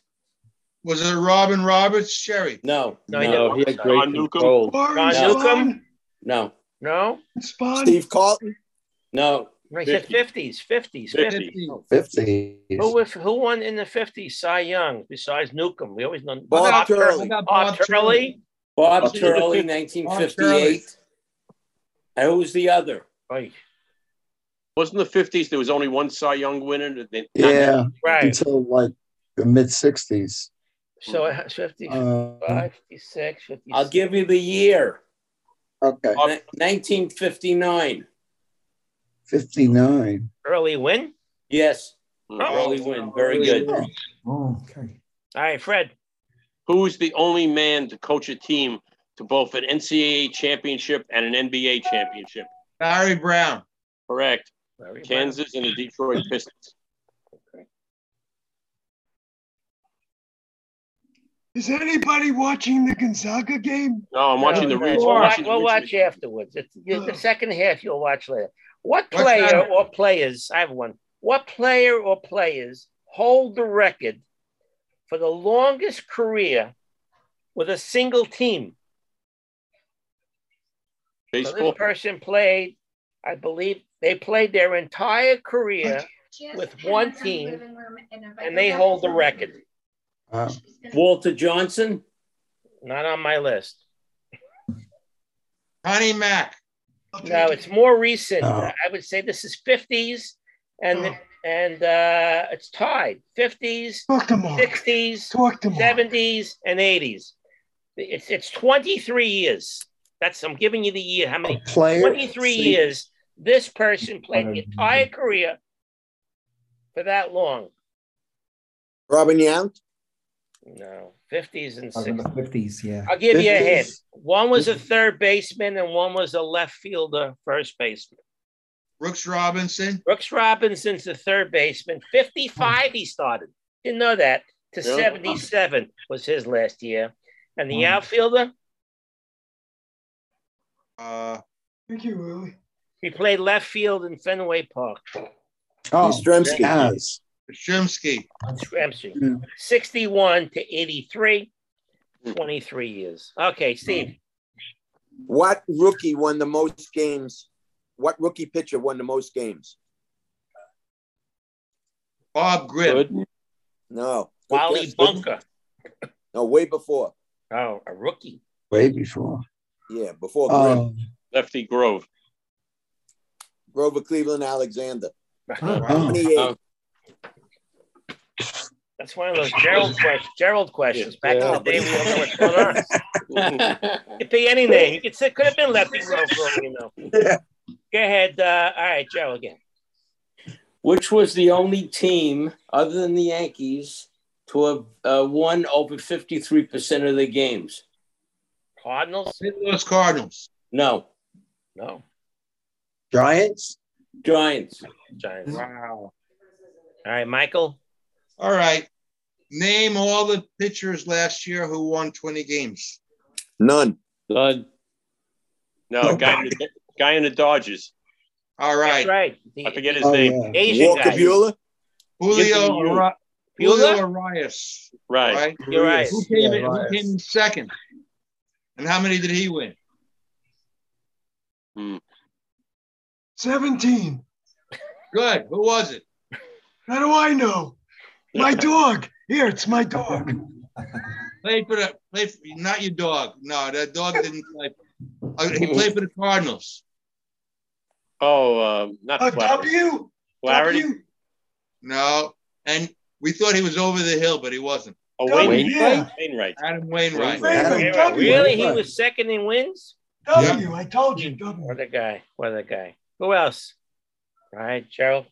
Was it Robin Roberts? Sherry. No, No, No, didn't. he had great John Newcombe. control. John Orange Newcombe? No, No, Steve Carlton, no. No, he said 50s, 50s, 50s. 50. 50. Who, if, who won in the 50s Cy Young besides Newcombe? We always know Bob Turley. Bob, Turley. Bob Bob Turley, Turley. 1958. And who was the other? Right, Wasn't the 50s there was only one Cy Young winner? They- Yeah, right. until like the mid 60s. So it 55, Uh, 56, 57. I'll give you the year. okay, Ni- 1959. 59. Early Wynn. Yes, Hmm. Early Wynn. Very good. Oh, okay. All right, Fred. Who is the only man to coach a team to both an NCAA championship and an NBA championship? Larry Brown. Correct. Very Kansas and the Detroit Pistons. Is anybody watching the Gonzaga game? No, I'm watching the No, Reeds. We'll, watch, we'll watch afterwards. It's, the second half you'll watch later. What player that? or players? I have one. What player or players hold the record for the longest career with a single team? So this person played, I believe, they played their entire career with one team, and they hold the record. Uh, wow. Walter Johnson. Not on my list. Connie Mack. No, it's more recent. Oh. I would say this is 50s, and Oh. and uh, it's tied 50s, Talk tomorrow. 60s, Talk tomorrow. 70s, and 80s. It's it's 23 years. That's I'm giving you the year. How many? Player. 23 See, years. This person played the entire career for that long. Robin Yount, No, 50s and I was in the 60s. 50s, yeah. I'll give you a hint. One was a third baseman, and one was a left fielder, first baseman. Brooks Robinson. Brooks Robinson's the third baseman. 55 he started. Didn't know that. To Yeah. 77 was his last year. And the Wow. outfielder, Uh, Thank you, Willie. he played left field in Fenway Park. Oh, Yastrzemski. yes. Shrimsky. Ramsey. Yeah. Hmm. 61 to 83, 23 years. Okay, Steve. What rookie won the most games? What rookie pitcher won the most games? Bob Grim. Good. No. Good Wally guess. Bunker. No, way before. Oh, a rookie. Way before. Yeah, before Grim. Oh, Lefty Grove. Grover Cleveland Alexander. Oh, oh. 28. Oh. That's one of those Gerald questions. Gerald questions. Back in the day, we don't know what's going on. You could be any name. You could say could have been Lefty Grove, you know. Yeah. Go ahead. Uh, all right, Joe again. Which was the only team other than the Yankees to have uh, won over 53% of the games? Cardinals? St. Louis Cardinals. No, No. Giants? Giants. Giants. Wow. All right, Michael. All right. Name all the pitchers last year who won 20 games. None. None. No, guy in the, guy in the Dodgers. All right. That's right. right. I forget his Oh, name. yeah. Asian Walker guy. Buehler. Julio, Give me you. Ari- Buehler? Julio Urías. Right. Right. You're right. Who came, in, who came in second? And how many did he win? Hmm. 17. Good. Who was it? How do I know? My dog. Here, it's my dog. Played for the played for, not your dog. No, that dog didn't play. Uh, he played for the Cardinals. Oh, uh, not A Flaherty. W. Flaherty. W. No, and we thought he was over the hill, but he wasn't. Oh, W, Wainwright. yeah. Wainwright. Adam Wainwright. Wainwright. Yeah, W. Really? He was second in wins? W. I told you. W. What a guy. What a guy. Who else? All right, Gerald.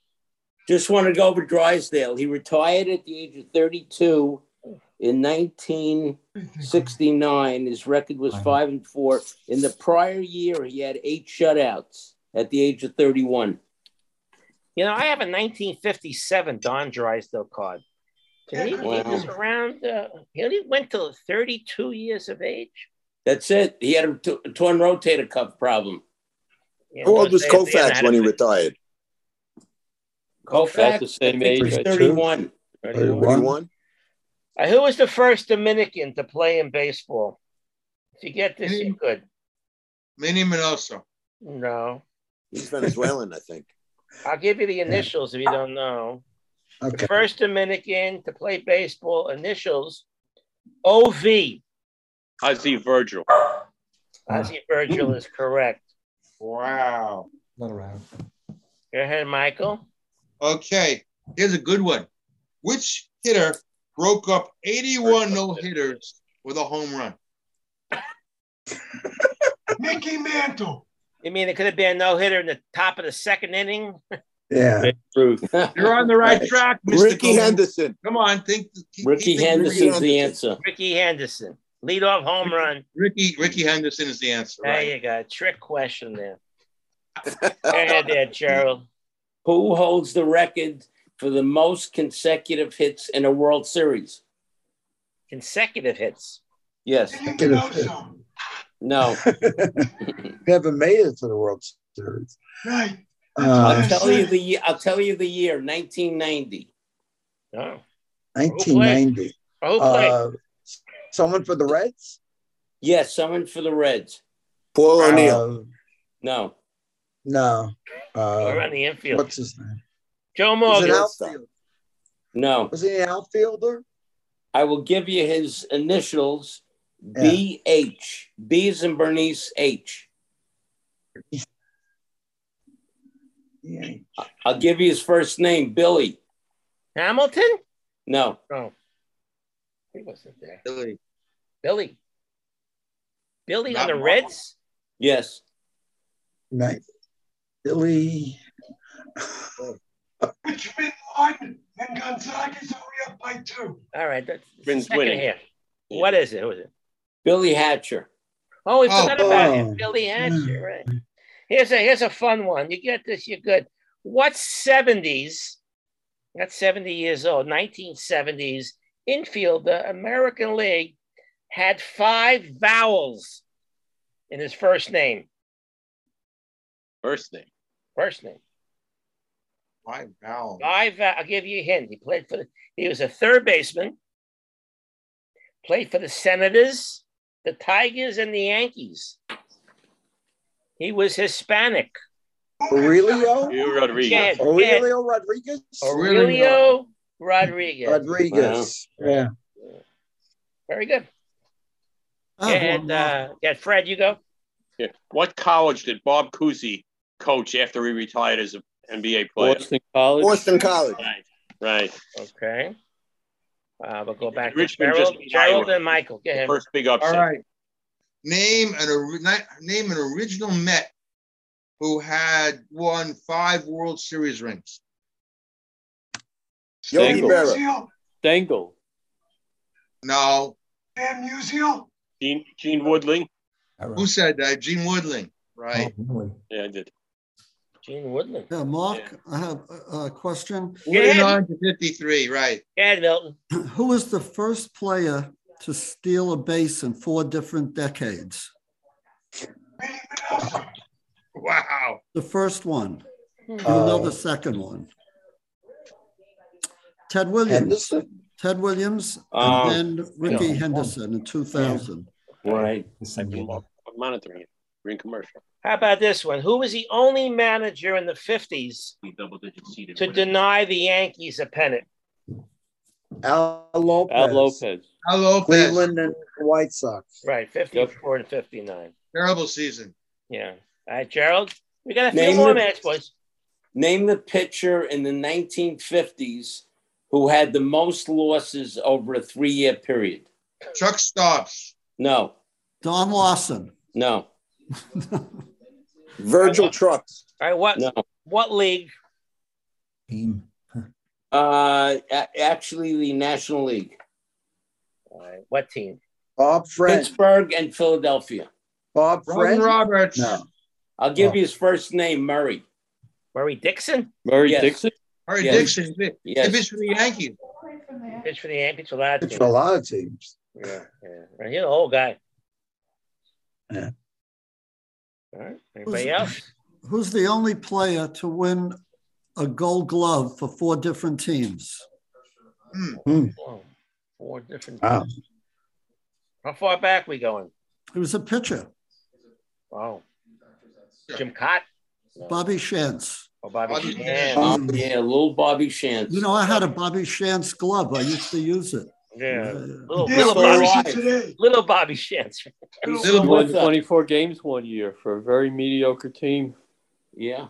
Just want to go over Drysdale. He retired at the age of 32 in 1969. His record was five and four. In the prior year, he had eight shutouts at the age of 31. You know, I have a 1957 Don Drysdale card. So he, he was around, uh, he only went to 32 years of age. That's it. He had a t- a torn rotator cuff problem. You How know, old was they- they Koufax when he retired? Koufax, About the same I think, age, was right? 31. 31? Uh, who was the first Dominican to play in baseball? If you get this, you're good. Minnie Minoso. No. He's Venezuelan, I think. I'll give you the initials if you don't know. Okay. The first Dominican to play baseball, initials OV. Ozzie Virgil. Ozzie Virgil is correct. Wow. Not around. Go ahead, Michael. Okay, here's a good one. Which hitter broke up 81 no hitters with a home run? Mickey Mantle. You mean it could have been a no hitter in the top of the second inning? Yeah. Babe Ruth. You're on the right track, Mr. Ricky Cohen. Henderson. Come on, think. keep- Rickey keep thinking Henderson's the Henderson. answer. Rickey Henderson. Leadoff home run. Rickey Rickey Henderson is the answer. There Right. you go. Trick question there. Go ahead there, Gerald. Who holds the record for the most consecutive hits in a World Series? Consecutive hits. Yes. Minnie Minoso. No. Never made it to the World Series. Right. I'll Uh, tell you the ye- I'll tell you the year 1990. Oh. 1990. Oh. Uh, someone for the Reds? Yes, someone for the Reds. Paul O'Neill. Uh, No. No. We're Uh, on the infield. what's his name? Joe Was Morgan. No. Was he an outfielder? I will give you his initials Yeah. BH. B's and Bernice H. Yeah. I'll give you his first name, Billy. Hamilton? No. No. He wasn't there. Billy. Billy. Billy Not on the Reds? Yes. Night. Billy. Richmond Martin and Gonzaga's only up by two. All right. That's the second winning. here. What is it? Who is it? Billy Hatcher. Oh, we Oh, forgot about oh. him. Billy Hatcher, right. Here's a here's a fun one. You get this, you're good. What 70s, that's 70 years old, 1970s infielder, American League, had five vowels in his first name. First name. First name. Five vowels. Five. va- I'll give you a hint. He played for the. He was a third baseman. Played for the Senators, the Tigers, and the Yankees. He was Hispanic. Aurelio? Hugh Rodriguez. Yeah. Aurelio Rodriguez? Aurelio Rodriguez. Rodriguez. Yeah. Very good. I And uh, yeah, Fred, you go. Yeah. What college did Bob Cousy coach after he retired as an NBA player? Boston College. Boston College. Right. Right. Okay. Uh, we'll go back Richmond to just Gerald, Gerald and Michael. Go The ahead. first big upset. All right. Name an name an original Met who had won five World Series rings. Yogi Stengel. Berra. Musial. Stengel. No. Dan Musial. Gene, Gene Woodling. Who said that? Gene Woodling. Right. Oh, really? Yeah, I did. Gene Woodling. Yeah, Mark, I have a, a question. Go ahead. 49 to 53. Right. Go ahead, Milton. Who was the first player to steal a base in four different decades? Wow. The first one. You Uh, know the second one. Ted Williams. Henderson? Ted Williams and then Rickey yeah. Henderson in 2000. Right. The same one. I'm monitoring it. Green commercial. How about this one? Who was the only manager in the 50s Double digit seeded. to deny the Yankees a pennant? Al Lopez. Al Lopez. Al Lopez. Cleveland and White Sox. Right, 54 and 59. Terrible season. Yeah. All right, Gerald. We got a few Name more the- minutes, boys. Name the pitcher in the 1950s who had the most losses over a three-year period. Chuck Stobbs. No, Don Lawson. no, Virgil Trucks. All right, what no. what league? Team. Uh, a- actually, the National League, All right, what team? Bob Friend. Pittsburgh and Philadelphia. Bob Ron Friend. Roberts. No. I'll give you his first name, Murry. Murry Dickson? Murry Yes. Dickson. Harry Yes. Dickson. He Yes. pitched for the Yankees. Pitch for the Yankees for that It's team. for a lot of teams. Yeah, yeah. Right, You're an old guy. Yeah. All right. Anybody else? Who's the only player to win a gold glove for four different teams? Hmm. Hmm. Whoa, four different. Wow. How far back we going? He was a pitcher, Oh, Jim Kaat. No. Bobby Shantz. Oh, Bobby. Bobby Shantz. Oh, yeah, little Bobby Shantz. You know, I had a Bobby Shantz glove. I used to use it. Yeah, Yeah. little, Yeah, little Bobby. do I. Today. Little Bobby Shantz. He's Little still Won 24 games one year for a very mediocre team. Yeah.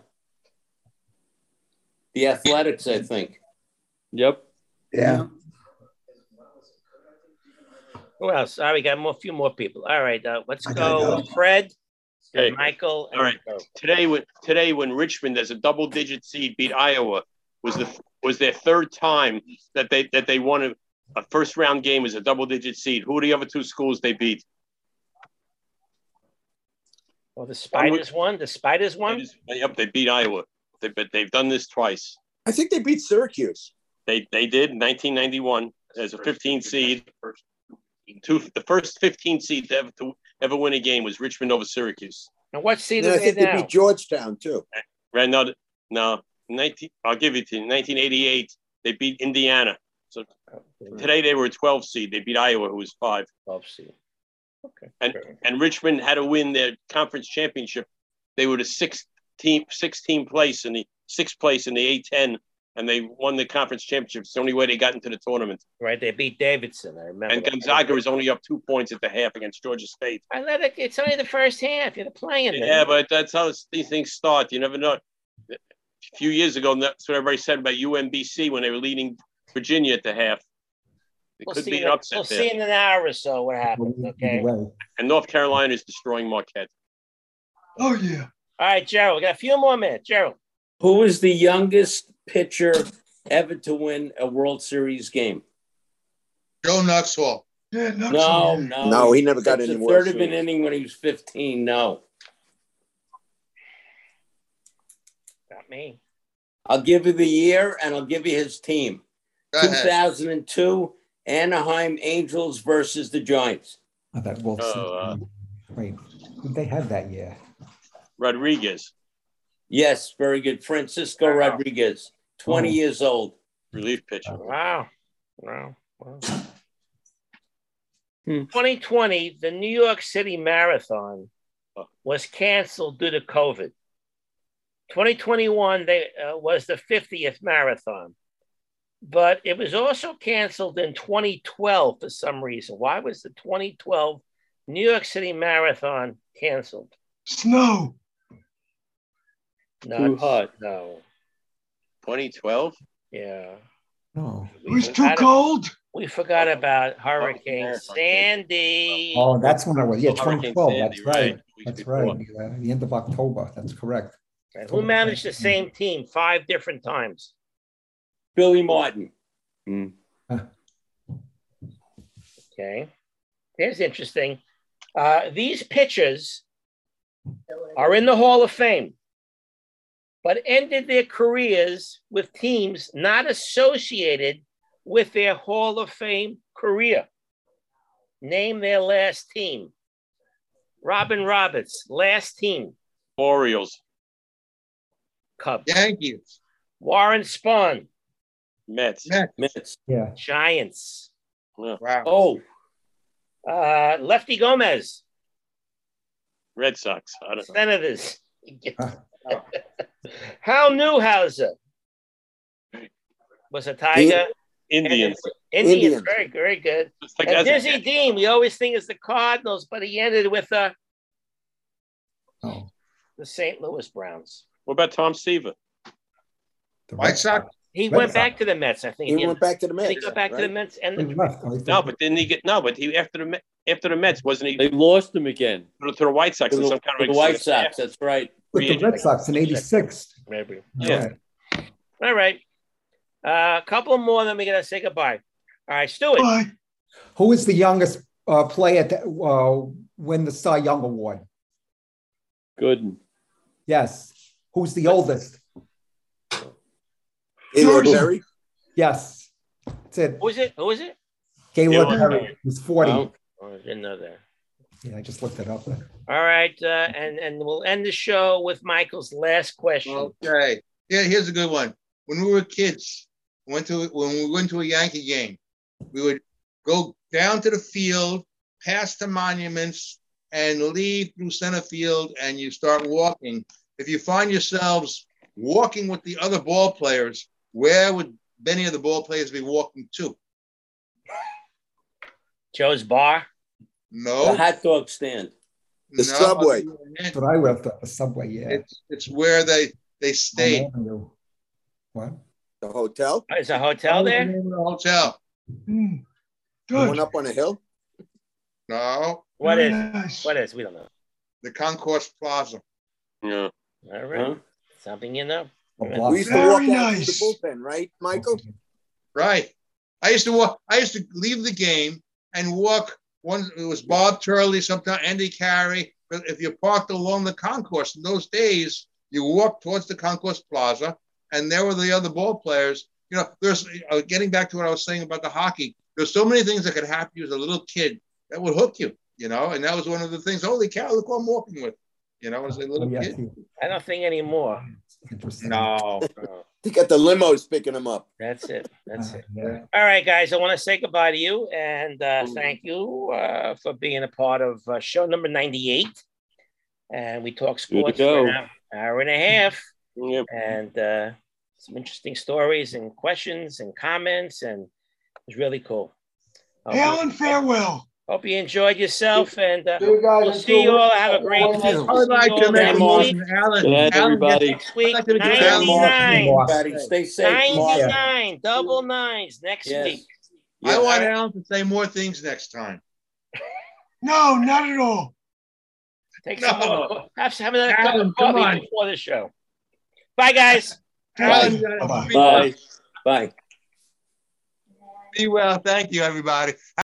The Athletics, I think. Yep. Yeah. Who else? All right, we got more, a few more people. All right, uh, let's go go. with Fred, Okay. Michael. and All right. Joe. Today, when today when Richmond as a double-digit seed beat Iowa was the was their third time that they that they won a, a first-round game as a double-digit seed. Who are the other two schools they beat? Well, the Spiders won. The Spiders won. Yep, they beat Iowa. They, but they've done this twice. I think they beat Syracuse. They they did in 1991 as a 15 seed. Two, the first 15 seed to ever to ever win a game was Richmond over Syracuse. And what seed And are I they think they now? beat Georgetown too. Right now, no, 19. I'll give you to you. 1988. They beat Indiana. So today they were a 12 seed. They beat Iowa, who was five. Twelve seed. Okay. And and Richmond had to win their conference championship. They were the sixth team, 16 place in the sixth place in the A10, and they won the conference championship. It's the only way they got into the tournament. Right, they beat Davidson. I remember. And. Gonzaga was only up two points at the half against Georgia State. I let it. It's only the first half. You're playing. them. Yeah, but that's how these things start. You never know. A few years ago, that's what everybody said about UMBC when they were leading Virginia at the half. It we'll could see. be an a- upset we'll there. see in an hour or so what happens. Okay. And North Carolina is destroying Marquette. Oh yeah. All right, Gerald. We got a few more minutes. Gerald. Who is the youngest pitcher ever to win a World Series game? Joe Nuxhall. Yeah, Nuxhall, No, no. No, he never got That's any the World third of an inning when he was 15. No. Got me. I'll give you the year and I'll give you his team. Go ahead. 2002, Anaheim Angels versus the Giants. I thought, well, Oh, uh, wait, who'd they have that year? Rodriguez, Yes, very good. Francisco Rodriguez, 20 Oh. years old. relief pitcher. Wow. Wow. wow. Hmm. 2020, the New York City Marathon was canceled due to COVID. 2021 they, uh, was the 50th marathon, but it was also canceled in 2012 for some reason. Why was the 2012 New York City Marathon canceled? Snow. Too hot. No. 2012? Yeah. No. It was too forgot- cold. We forgot about Hurricane Marathon. Sandy. Oh, that's when I was. Yeah, Oh, 2012. Sandy, That's right. right. That's right. The end of October. That's correct. And Who managed the same team five different times? Billy Martin. Okay. Here's interesting. Uh, these pitchers are in the Hall of Fame, but ended their careers with teams not associated with their Hall of Fame career. Name their last team. Robin Roberts, last team, Orioles, Cubs. Yankees. Warren Spahn, Mets. Mets. Mets. Yeah. Giants. Wow. Oh, Uh, Lefty Gomez, Red Sox. I don't. Senators. Huh. Hal Newhouser was a Tiger. Indians. Indians, Indians. very, very good. It's like and as a- Dizzy Dean, we always think is the Cardinals, but he ended with uh, Oh. the St. Louis Browns. What about Tom Seaver? The White Sox. He Red went Sox. back to the Mets, I think. He didn't went back to the Did he Mets. go back to the? Mets? And He left. No, but didn't he get no? But he after the after the Mets wasn't he They lost him again. to the White Sox To in the, some kind of the White extension? Sox, that's right. With the Red Sox in '86. maybe. Yeah. All right. Uh, a couple more, then we gotta say goodbye. All right, Stewie. Bye. Who is the youngest uh, player to uh, win the Cy Young Award? Good. Yes. Who's the oldest? Gaylord Perry. Yes. That's it. Who is it? Who is it? Gaylord Gaylord Perry Perry. was 40. Oh, I didn't know that. Yeah, I just looked it up. All right, uh, and and we'll end the show with Michael's last question. Okay. Yeah, here's a good one. When we were kids, went to when we went to a Yankee game, we would go down to the field, past the monuments, and leave through center field, and you start walking. If you find yourselves walking with the other ball players, where would many of the ball players be walking to? Joe's bar. No. The No, hot dog stand. The no, subway. That's what I left up. The subway, yeah. It's it's where they they stay. What? The hotel. Oh, Is a hotel there? The hotel. Mm, The one up on a hill. No, What Very is? nice. What is? We don't know. the Concourse Plaza. Yeah. All right, Huh? something you know. A Yeah. We used to Very walk out to the bullpen, right, Michael? Right. I used to walk. I used to leave the game and walk. One it was Bob Turley, sometimes Andy Carey. But if you parked along the concourse in those days, you walked towards the concourse plaza, and there were the other ball players. You know, there's uh, getting back to what I was saying about the hockey. There's so many things that could happen to you as a little kid that would hook you. You know, and that was one of the things. Holy cow! Look who I'm walking with. You know, as a Oh, little yes, kid. I don't think anymore. Interesting. No. No, They got the limos picking them up. that's it. That's Uh, it. yeah. All right, guys. I want to say goodbye to you and uh, thank you uh, for being a part of uh, show number 98. And we talk sports for an hour, hour and a half Yep. and uh, some interesting stories and questions and comments. And it was really cool. Hope you- Hail and farewell. Hope you enjoyed yourself and uh, See you guys we'll see you all. Have a great Thank week. I would like to make a Next motion, week. Alan. Good night, Alan everybody. Next week, I'd like to do Alan Moore. 99. Everybody, stay safe. Mark. 99, double nines next Yes. week. I want Alan to say more things next time. No, not at all. Take some No. more. Have, have another cup of coffee on. before the show. Bye, guys. Alan, Bye. Bye-bye. Bye. Bye. Be well. Thank you, everybody.